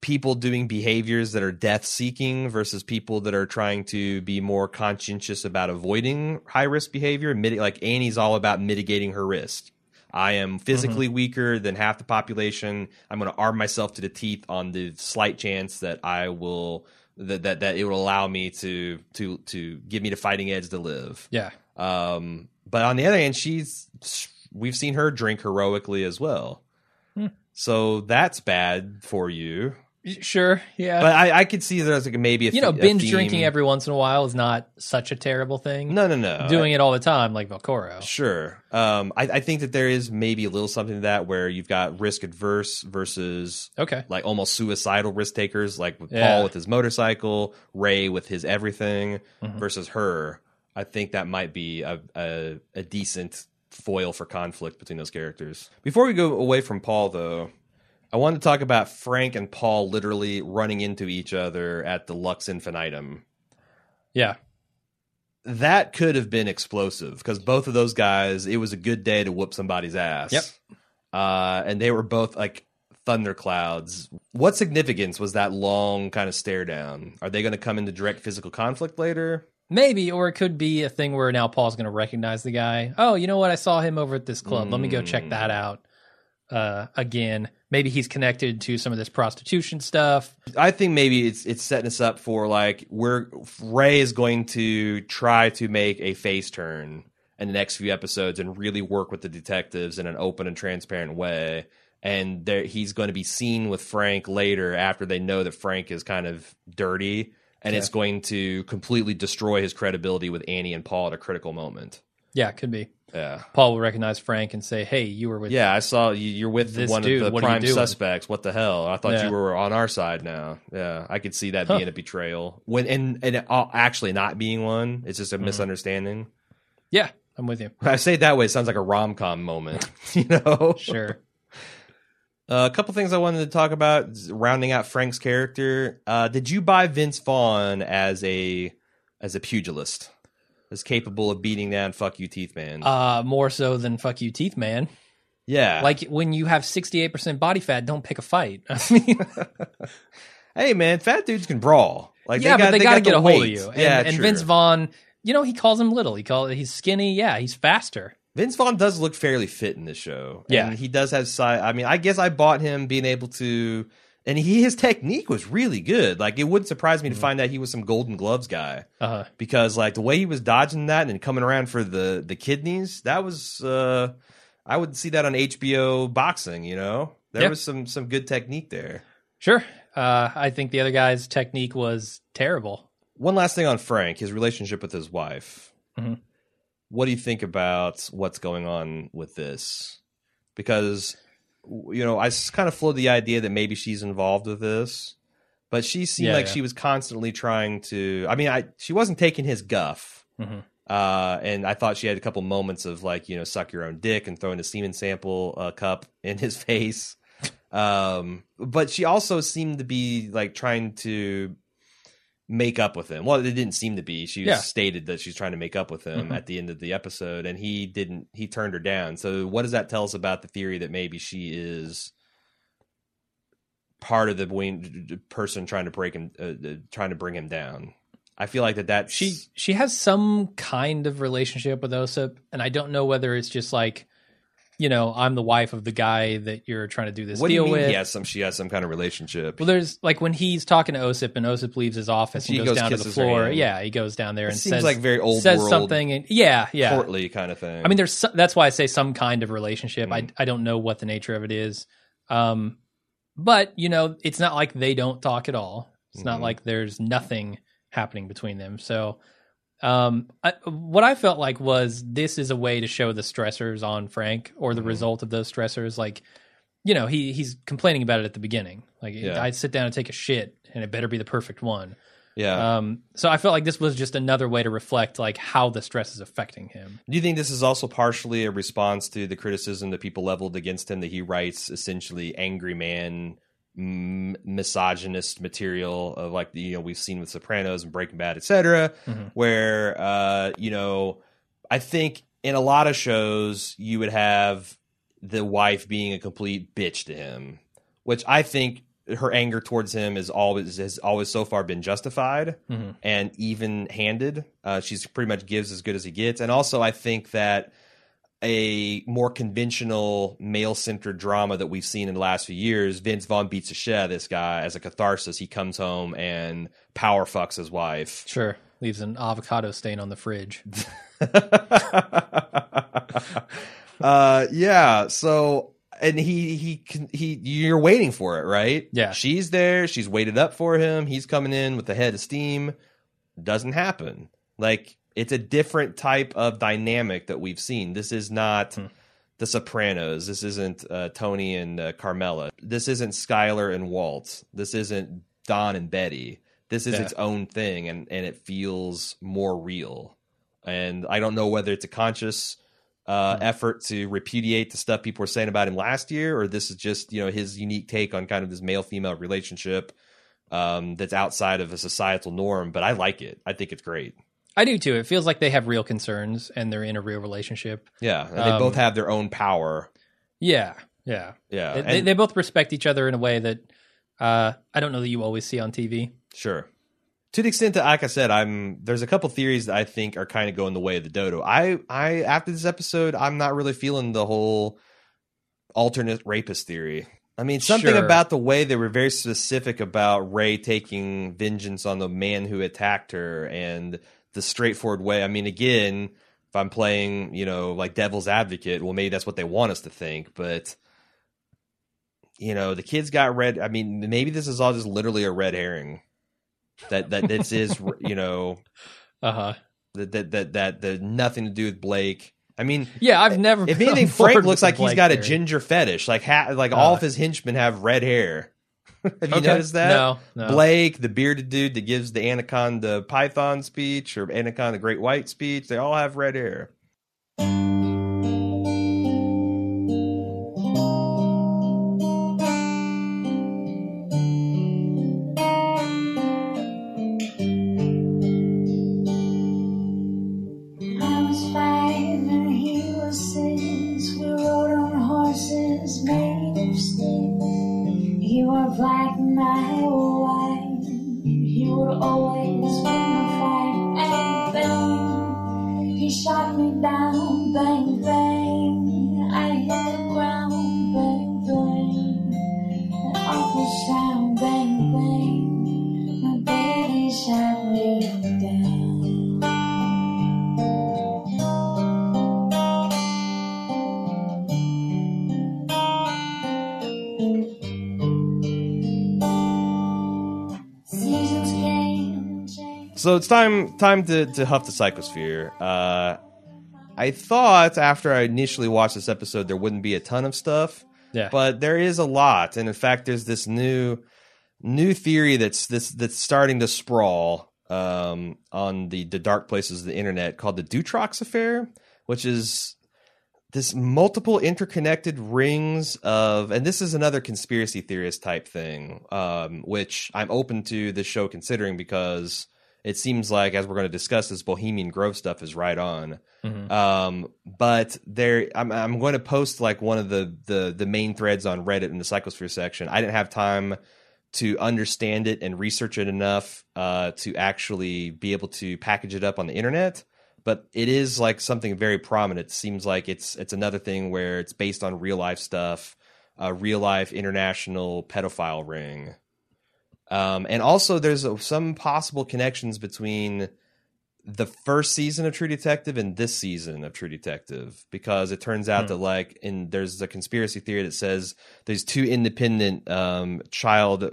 people doing behaviors that are death seeking versus people that are trying to be more conscientious about avoiding high risk behavior. Like Annie's all about mitigating her risk. I am physically weaker than half the population. I'm going to arm myself to the teeth on the slight chance that I will that that, that it will allow me to to to give me the fighting edge to live. Yeah. Um, but on the other hand, she's we've seen her drink heroically as well. Hmm. So that's bad for you. Sure. Yeah. But I, I could see that as like maybe a you know, th- binge drinking every once in a while is not such a terrible thing. No, no, no. Doing it all the time, like Velcoro. Sure. Um, I, I think that there is maybe a little something to that where you've got risk adverse versus Okay. like almost suicidal risk takers, like with Yeah. Paul with his motorcycle, Ray with his everything, Mhm. versus her. I think that might be a, a, a decent foil for conflict between those characters. Before we go away from Paul, though, I want to talk about Frank and Paul literally running into each other at the Lux Infinitum. Yeah. That could have been explosive because both of those guys, it was a good day to whoop somebody's ass. Yep. Uh, and they were both like thunderclouds. What significance was that long kind of stare down? Are they going to come into direct physical conflict later? Maybe, or it could be a thing where now Paul's going to recognize the guy. Oh, you know what? I saw him over at this club. Let me go check that out uh, again. Maybe he's connected to some of this prostitution stuff. I think maybe it's it's setting us up for like we're Ray is going to try to make a face turn in the next few episodes and really work with the detectives in an open and transparent way. And there, he's going to be seen with Frank later after they know that Frank is kind of dirty, and Okay. it's going to completely destroy his credibility with Annie and Paul at a critical moment. Yeah, could be. Yeah. Paul will recognize Frank and say, "Hey, you were with." Yeah, I saw you, you're with This one dude, of the what are you prime doing? suspects. What the hell? I thought Yeah. you were on our side now. Yeah, I could see that Huh. being a betrayal. When and and it, actually not being one, it's Mm-hmm. just a misunderstanding. Yeah, I'm with you. I say it that way, it sounds like a rom com moment. you know, Sure. Uh, a couple things I wanted to talk about, rounding out Frank's character. Uh, did you buy Vince Vaughn as a as a pugilist, as capable of beating down fuck you teeth man? uh, more so than "fuck you, teeth man." yeah, Like when you have 68% body fat, don't pick a fight. I mean, hey man, fat dudes can brawl. Like yeah, but they got to get the a hold of you. And, yeah, and true. Vince Vaughn, you know, he calls him little. He calls he's skinny. Yeah, he's faster. Vince Vaughn does look fairly fit in this show. Yeah. and he does have size. I mean, I guess I bought him being able to, and he his technique was really good. Like it wouldn't surprise me to find out he was some Golden Gloves guy Uh, because like the way he was dodging that and coming around for the the kidneys, that was uh I would see that on HBO boxing. You know, there was some some good technique there. sure. Uh, I think the other guy's technique was terrible. One last thing on Frank, his relationship with his wife. Mhm. What do you think about what's going on with this? Because you know, I kind of floated the idea that maybe she's involved with this, but she seemed Yeah, like yeah. she was constantly trying to. I mean, I she wasn't taking his guff, Mhm. uh, and I thought she had a couple moments of like you know, suck your own dick and throwing a semen sample uh, cup in his face. Um, but she also seemed to be like trying to make up with him. Well, it didn't seem to be. She Yeah. stated that she's trying to make up with him Mhm. at the end of the episode, and he didn't. He turned her down. So, what does that tell us about the theory that maybe she is part of the person trying to break him, uh, uh, trying to bring him down? I feel like that that She she has some kind of relationship with Osip, and I don't know whether it's just like, you know, I'm the wife of the guy that you're trying to do this What do you deal mean? with. He has some. She has some kind of relationship. Well, there's like when he's talking to Osip and Osip leaves his office She and goes, goes down to the floor. Yeah, he goes down there It and seems says like very old says world, something. And, yeah, yeah. courtly kind of thing. I mean, there's so- that's why I say some kind of relationship. Mm. I I don't know what the nature of it is, um, but you know, it's not like they don't talk at all. It's not Mhm. like there's nothing happening between them. So, um, I, what I felt like was this is a way to show the stressors on Frank or the Mhm. result of those stressors. Like, you know, he he's complaining about it at the beginning. Like, Yeah. I sit down and take a shit, and it better be the perfect one. yeah. Um, so I felt like this was just another way to reflect like how the stress is affecting him. Do you think this is also partially a response to the criticism that people leveled against him that he writes essentially angry man m- misogynist material of like you know we've seen with Sopranos and Breaking Bad, etc. Mhm. Where uh, you know, I think in a lot of shows you would have the wife being a complete bitch to him, which I think her anger towards him is always has always so far been justified Mhm. and even handed. Uh, she's pretty much gives as good as he gets, and also I think that a more conventional male centered drama that we've seen in the last few years, Vince Vaughn beats a shit this guy as a catharsis. He comes home and power fucks his wife. Sure. Leaves an avocado stain on the fridge. uh, yeah. So, and he he he you're waiting for it, right? Yeah. She's there. She's waited up for him. He's coming in with the head of steam. Doesn't happen. Like it's a different type of dynamic that we've seen. This is not. Hmm. The Sopranos. This isn't uh, Tony and uh, Carmela. This isn't Skyler and Walt. This isn't Don and Betty. This is Yeah. its own thing, and and it feels more real. And I don't know whether it's a conscious uh, effort to repudiate the stuff people were saying about him last year, or this is just you know his unique take on kind of this male female relationship um, that's outside of a societal norm. But I like it. I think it's great. I do too. It feels like they have real concerns and they're in a real relationship. Yeah, and they Um, both have their own power. Yeah. Yeah. Yeah, They- they, they both respect each other in a way that uh, I don't know that you always see on TV. Sure. To the extent that, like I said, I'm there's a couple theories that I think are kind of going the way of the dodo. I, I after this episode, I'm not really feeling the whole alternate rapist theory. I mean, something Sure. about the way they were very specific about Ray taking vengeance on the man who attacked her and the straightforward way. I mean, again, if I'm playing, you know, like devil's advocate, well, maybe that's what they want us to think, but you know, the kids got red. I mean, maybe this is all just literally a red herring. That that this is, you know, Uh huh. that that that that that nothing to do with Blake. I mean, Yeah, I've never. if anything, Frank looks like he's got a ginger fetish. Like ha- like all Uh. of his henchmen have red hair. have you Okay. noticed that? No, no. Blake, the bearded dude that gives the anaconda python speech or anaconda great white speech, they all have red hair. So it's time time to, to huff the psychosphere. Uh, I thought after I initially watched this episode there wouldn't be a ton of stuff, Yeah. but there is a lot, and in fact, there's this new new theory that's this that's starting to sprawl um, on the the dark places of the internet called the Dutroux affair, which is this multiple interconnected rings of and this is another conspiracy theorist type thing um, which i'm open to this show considering because it seems like as we're going to discuss this bohemian grove stuff is right on Mhm. um, but there I'm, I'm going to post like one of the, the the main threads on reddit in the psychosphere section i didn't have time to understand it and research it enough uh, to actually be able to package it up on the internet but it is like something very prominent. It seems like it's it's another thing where it's based on real life stuff, a real life international pedophile ring, um, and also there's uh, some possible connections between the first season of True Detective and this season of True Detective because it turns out Hmm. that like in there's a conspiracy theory that says there's two independent um, child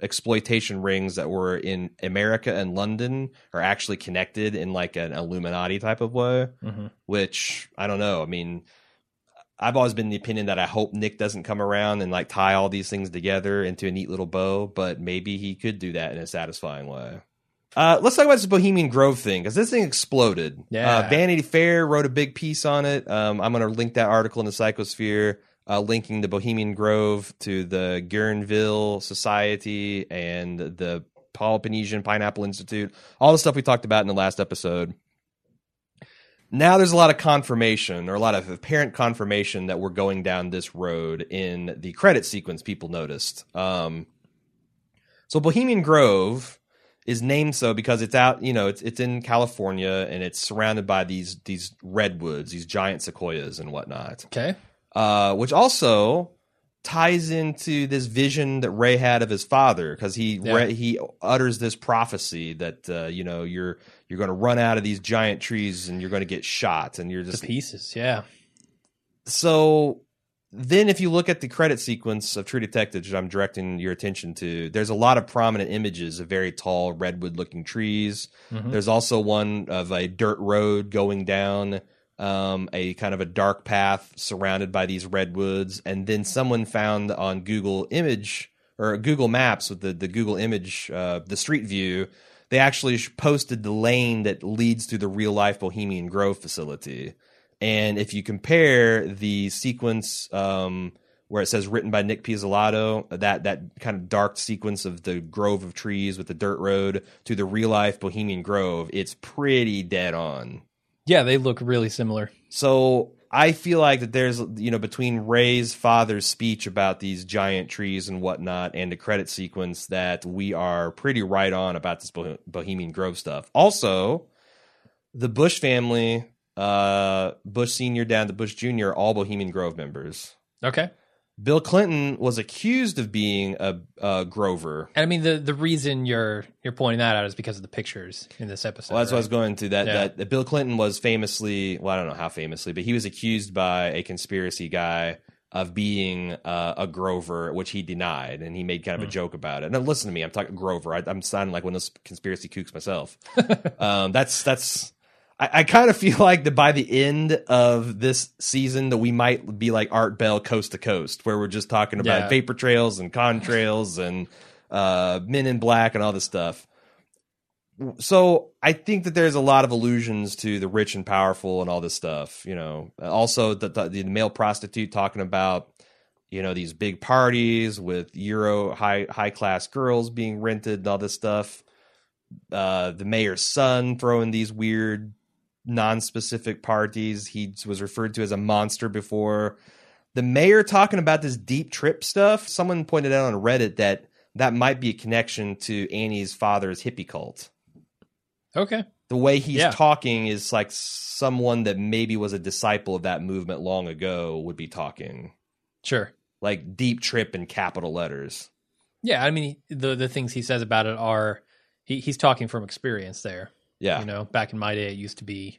exploitation rings that were in America and London are actually connected in like an Illuminati type of way, Mhm. which I don't know. I mean, I've always been the opinion that I hope Nick doesn't come around and like tie all these things together into a neat little bow, but maybe he could do that in a satisfying way. Uh, let's talk about this Bohemian Grove thing because this thing exploded. Yeah. Uh, Vanity Fair wrote a big piece on it. Um, I'm going to link that article in the Psychosphere. uh, linking the Bohemian Grove to the Guerneville Society and the Peloponnesian Pineapple Institute, all the stuff we talked about in the last episode. Now there's a lot of confirmation or a lot of apparent confirmation that we're going down this road in the credit sequence people noticed. Um, so Bohemian Grove is named so because it's out, you know, it's it's in California and it's surrounded by these these redwoods, these giant sequoias and whatnot Okay. uh, which also ties into this vision that Ray had of his father because he Yeah. Ray, he utters this prophecy that uh, you know you're you're going to run out of these giant trees and you're going to get shot and you're The just pieces. Yeah. so then if you look at the credit sequence of True Detective, which I'm directing your attention to, there's a lot of prominent images of very tall redwood looking trees. Mhm. There's also one of a dirt road going down um, a kind of a dark path surrounded by these redwoods. And then someone found on Google Image or Google Maps with the, the Google Image, uh, the street view, they actually posted the lane that leads to the real life Bohemian Grove facility. And if you compare the sequence um, where it says written by Nick Pizzolatto, that that kind of dark sequence of the grove of trees with the dirt road to the real life Bohemian Grove, it's pretty dead on. Yeah, they look really similar. So I feel like that there's you know between Ray's father's speech about these giant trees and whatnot and the credit sequence that we are pretty right on about this Bohemian Grove stuff. Also, the Bush family, uh, Bush Senior down to Bush Junior, all Bohemian Grove members. Okay. Bill Clinton was accused of being a, a Grover. And I mean the the reason you're you're pointing that out is because of the pictures in this episode. Well, that's what I was going to. That, Yeah. that that Bill Clinton was famously, well, I don't know how famously, but he was accused by a conspiracy guy of being uh, a Grover, which he denied, and he made kind of Hmm. a joke about it. Now, listen to me, I'm talking Grover. I, I'm sounding like one of those conspiracy kooks myself. um, that's that's. I, I kind of feel like that by the end of this season, that we might be like Art Bell coast to coast, where we're just talking about Yeah. vapor trails and contrails and uh, Men in Black and all this stuff so I think that there's a lot of allusions to the rich and powerful and all this stuff. You know, also the the, the male prostitute talking about you know these big parties with Euro high high class girls being rented and all this stuff. Uh, the mayor's son throwing these weird non-specific parties. He was referred to as a monster before. The mayor talking about this deep trip stuff. Someone pointed out on Reddit that that might be a connection to Annie's father's hippie cult Okay. the way he's Yeah. talking is like someone that maybe was a disciple of that movement long ago would be talking Sure. like deep trip in capital letters Yeah, I mean the the things he says about it are he, he's talking from experience there. Yeah You know, back in my day it used to be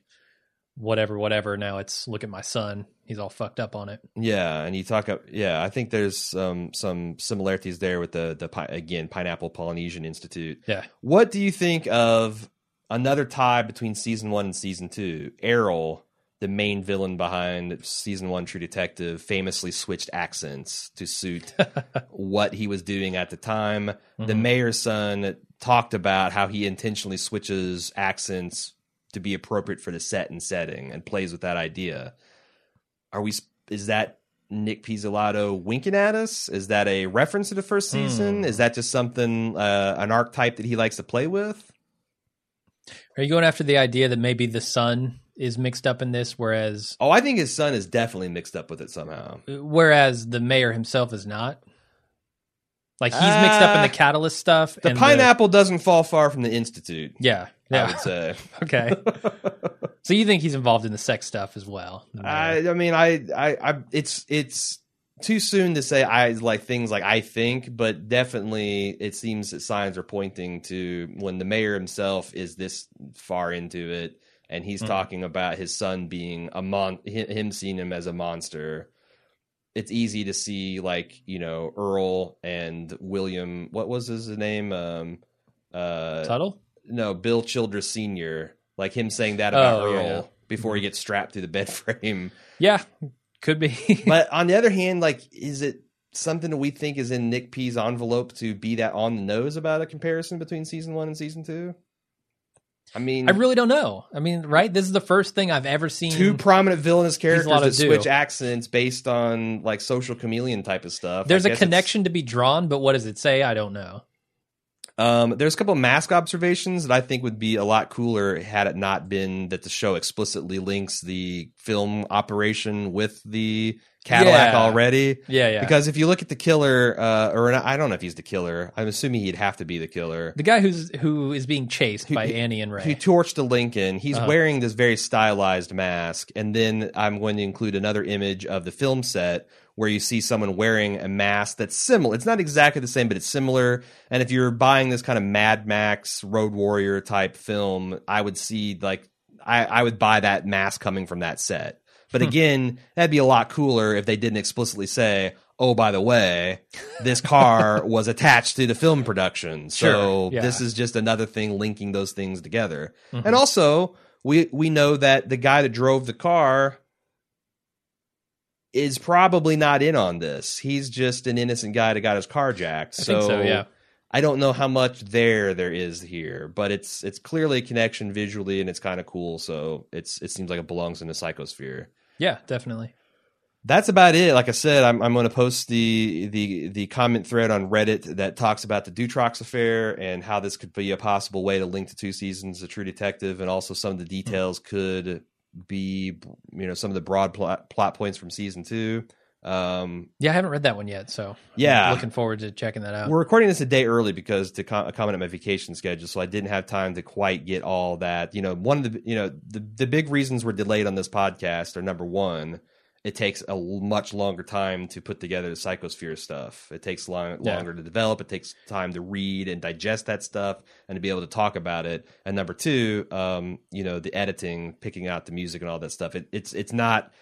whatever, whatever. Now it's look at my son. He's all fucked up on it. yeah and you talk up yeah i think there's um, some similarities there with the the pi- again pineapple polynesian institute Yeah. what do you think of another tie between season one and season two errol the main villain behind season one true detective famously switched accents to suit what he was doing at the time. The Mhm. mayor's son talked about how he intentionally switches accents to be appropriate for the set and setting and plays with that idea. Are we? Is that Nick Pizzolatto winking at us? Is that a reference to the first season? Hmm. Is that just something uh, an archetype that he likes to play with? Are you going after the idea that maybe the son is mixed up in this, whereas Oh, I think his son is definitely mixed up with it somehow. whereas the mayor himself is not? Like he's mixed up in the catalyst stuff. The and pineapple doesn't fall far from the institute. yeah, I yeah. would say. okay. so you think he's involved in the sex stuff as well? I, I mean, I, I, I, it's, it's too soon to say I like things like I think, but definitely it seems that signs are pointing to when the mayor himself is this far into it, and he's Mhm. talking about his son being a mon, him seeing him as a monster. It's easy to see, like you know, Earl and William. What was his name? Um, uh, Tuttle? no, Bill Childress Senior. Like him saying that about Oh, Earl yeah. before he gets strapped to the bed frame. Yeah, could be. But on the other hand, like, is it something that we think is in Nick P's envelope to be that on the nose about a comparison between season one and season two? I mean, I really don't know. I mean, right? This is the first thing I've ever seen. two prominent villainous characters that do. switch accents based on like social chameleon type of stuff. There's I a it's- connection to be drawn, but what does it say? I don't know. Um, there's a couple of mask observations that I think would be a lot cooler had it not been that the show explicitly links the film operation with the Cadillac Yeah. already. Yeah, yeah. Because if you look at the killer, uh, or I don't know if he's the killer. I'm assuming he'd have to be the killer. the guy who's who is being chased by Annie and Ray. He torched a Lincoln. He's Uh-huh. wearing this very stylized mask, and then I'm going to include another image of the film set where you see someone wearing a mask that's similar. It's not exactly the same, but it's similar. And if you're buying this kind of Mad Max Road Warrior type film, I would see like I, I would buy that mask coming from that set. But Hmm. again, that'd be a lot cooler if they didn't explicitly say, "Oh, by the way, this car was attached to the film production." So Sure, yeah. this is just another thing linking those things together. Mhm. And also, we we know that the guy that drove the car is probably not in on this. He's just an innocent guy that got his car jacked. So so, yeah. I don't know how much there there is here, but it's it's clearly a connection visually, and it's kind of cool. So it's it seems like it belongs in the psychosphere. Yeah, definitely. That's about it. Like I said, I'm I'm going to post the the the comment thread on Reddit that talks about the Dutroux affair and how this could be a possible way to link the two seasons of True Detective, and also some of the hmm. details could be you know some of the broad plot, plot points from season two. Um, Yeah, I haven't read that one yet, so Yeah. I'm looking forward to checking that out. we're recording this a day early because to com- accommodate my vacation schedule, so I didn't have time to quite get all that. You know, one of the you know the the big reasons we're delayed on this podcast are number one, it takes a much longer time to put together the psychosphere stuff. It takes long, Yeah. longer to develop. It takes time to read and digest that stuff and to be able to talk about it. And number two, um, you know, the editing, picking out the music and all that stuff. It, it's it's not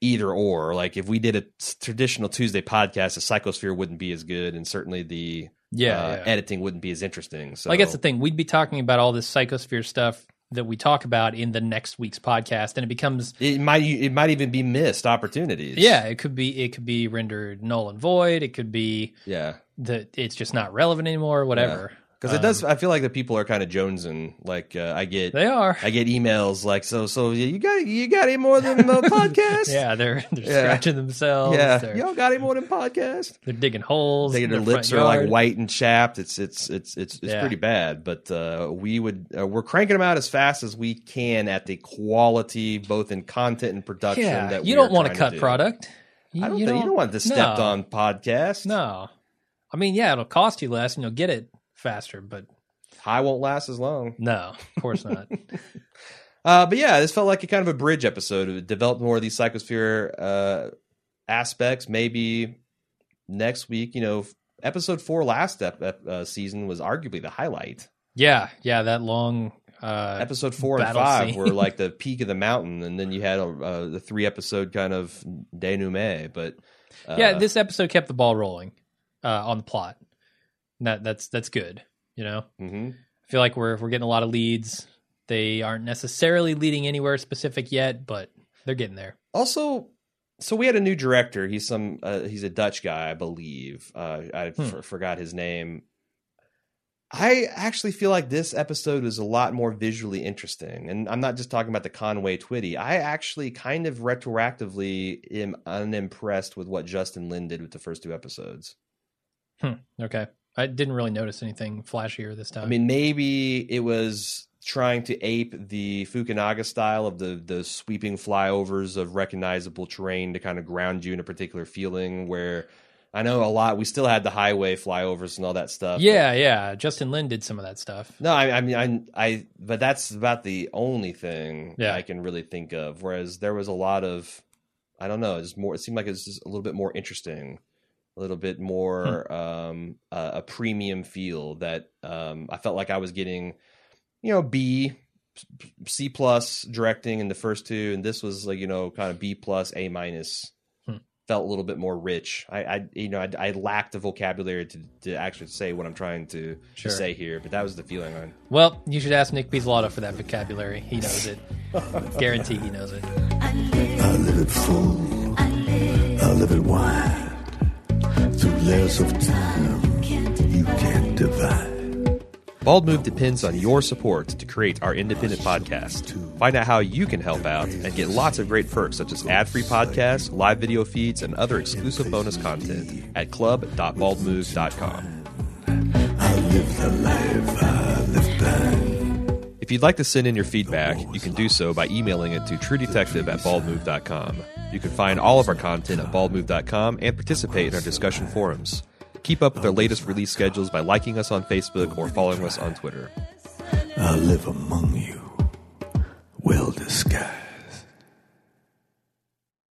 either or. Like if we did a traditional Tuesday podcast, the psychosphere wouldn't be as good, and certainly the yeah, uh, yeah. editing wouldn't be as interesting. So Like that's the thing. We'd be talking about all this psychosphere stuff that we talk about in the next week's podcast, and it becomes it might it might even be missed opportunities. yeah, it could be it could be rendered null and void. It could be yeah. that it's just not relevant anymore. Whatever. Because it does. I feel like the people are kind of jonesing. Like uh, I get, They are. I get emails like, so, so you got, you got any more than a podcast? yeah, they're they're Yeah. scratching themselves. yeah. They're, Y'all got any more than podcast? they're digging holes. They, their their lips are like white and chapped. It's it's it's it's it's Yeah. pretty bad. But uh, we would uh, we're cranking them out as fast as we can at the quality, both in content and production. Yeah, that you don't want to cut do. product. You, I don't think you don't want this stepped no. on podcast. No, I mean, yeah, it'll cost you less and you'll get it faster, but High won't last as long. no, of course not. Uh, but yeah, this felt like a kind of a bridge episode. It developed more of these psychosphere uh, aspects. Maybe next week, you know, episode four last ep- uh, season was arguably the highlight. yeah, yeah, that long. Uh, Episode four and five scene. were like the peak of the mountain, and then you had uh, the three episode kind of denouement. But uh, yeah, this episode kept the ball rolling uh, on the plot. That that's that's good. You know, mhm. I feel like we're we're getting a lot of leads. They aren't necessarily leading anywhere specific yet, but they're getting there. Also, so we had a new director. He's some uh, he's a Dutch guy, I believe. Uh, I Hmm. f- forgot his name. I actually feel like this episode was a lot more visually interesting, and I'm not just talking about the Conway Twitty. I actually kind of retroactively am unimpressed with what Justin Lin did with the first two episodes. Okay, I didn't really notice anything flashier this time. I mean, maybe it was trying to ape the Fukunaga style of the the sweeping flyovers of recognizable terrain to kind of ground you in a particular feeling. Where I know a lot, we still had the highway flyovers and all that stuff. yeah, yeah. Justin Lin did some of that stuff. No, I, I mean, I, I, but that's about the only thing Yeah. I can really think of. Whereas there was a lot of, I don't know, it's more. It seemed like it was just a little bit more interesting, a little bit more Hmm. um, uh, a premium feel that um, I felt like I was getting, you know, B, C plus directing in the first two, and this was like you know kind of B plus, A minus. Hmm. Felt a little bit more rich. I, I you know, I, I lacked the vocabulary to, to actually say what I'm trying to, Sure. to say here, but that was the feeling on. Well, you should ask Nick Pizzolatto for that vocabulary. He knows it. Guarantee he knows it. I live it full, I live it wide. Layers of time, you can't divide. Bald Move depends on your support to create our independent podcast. Find out how you can help out and get lots of great perks such as ad-free podcasts, live video feeds, and other exclusive bonus content at club.baldmove.com. I live the life I live. If you'd like to send in your feedback, you can do so by emailing it to truedetective at baldmove.com. You can find all of our content at baldmove.com and participate in our discussion forums. Keep up with our latest release schedules by liking us on Facebook or following us on Twitter. I live among you, well disguised.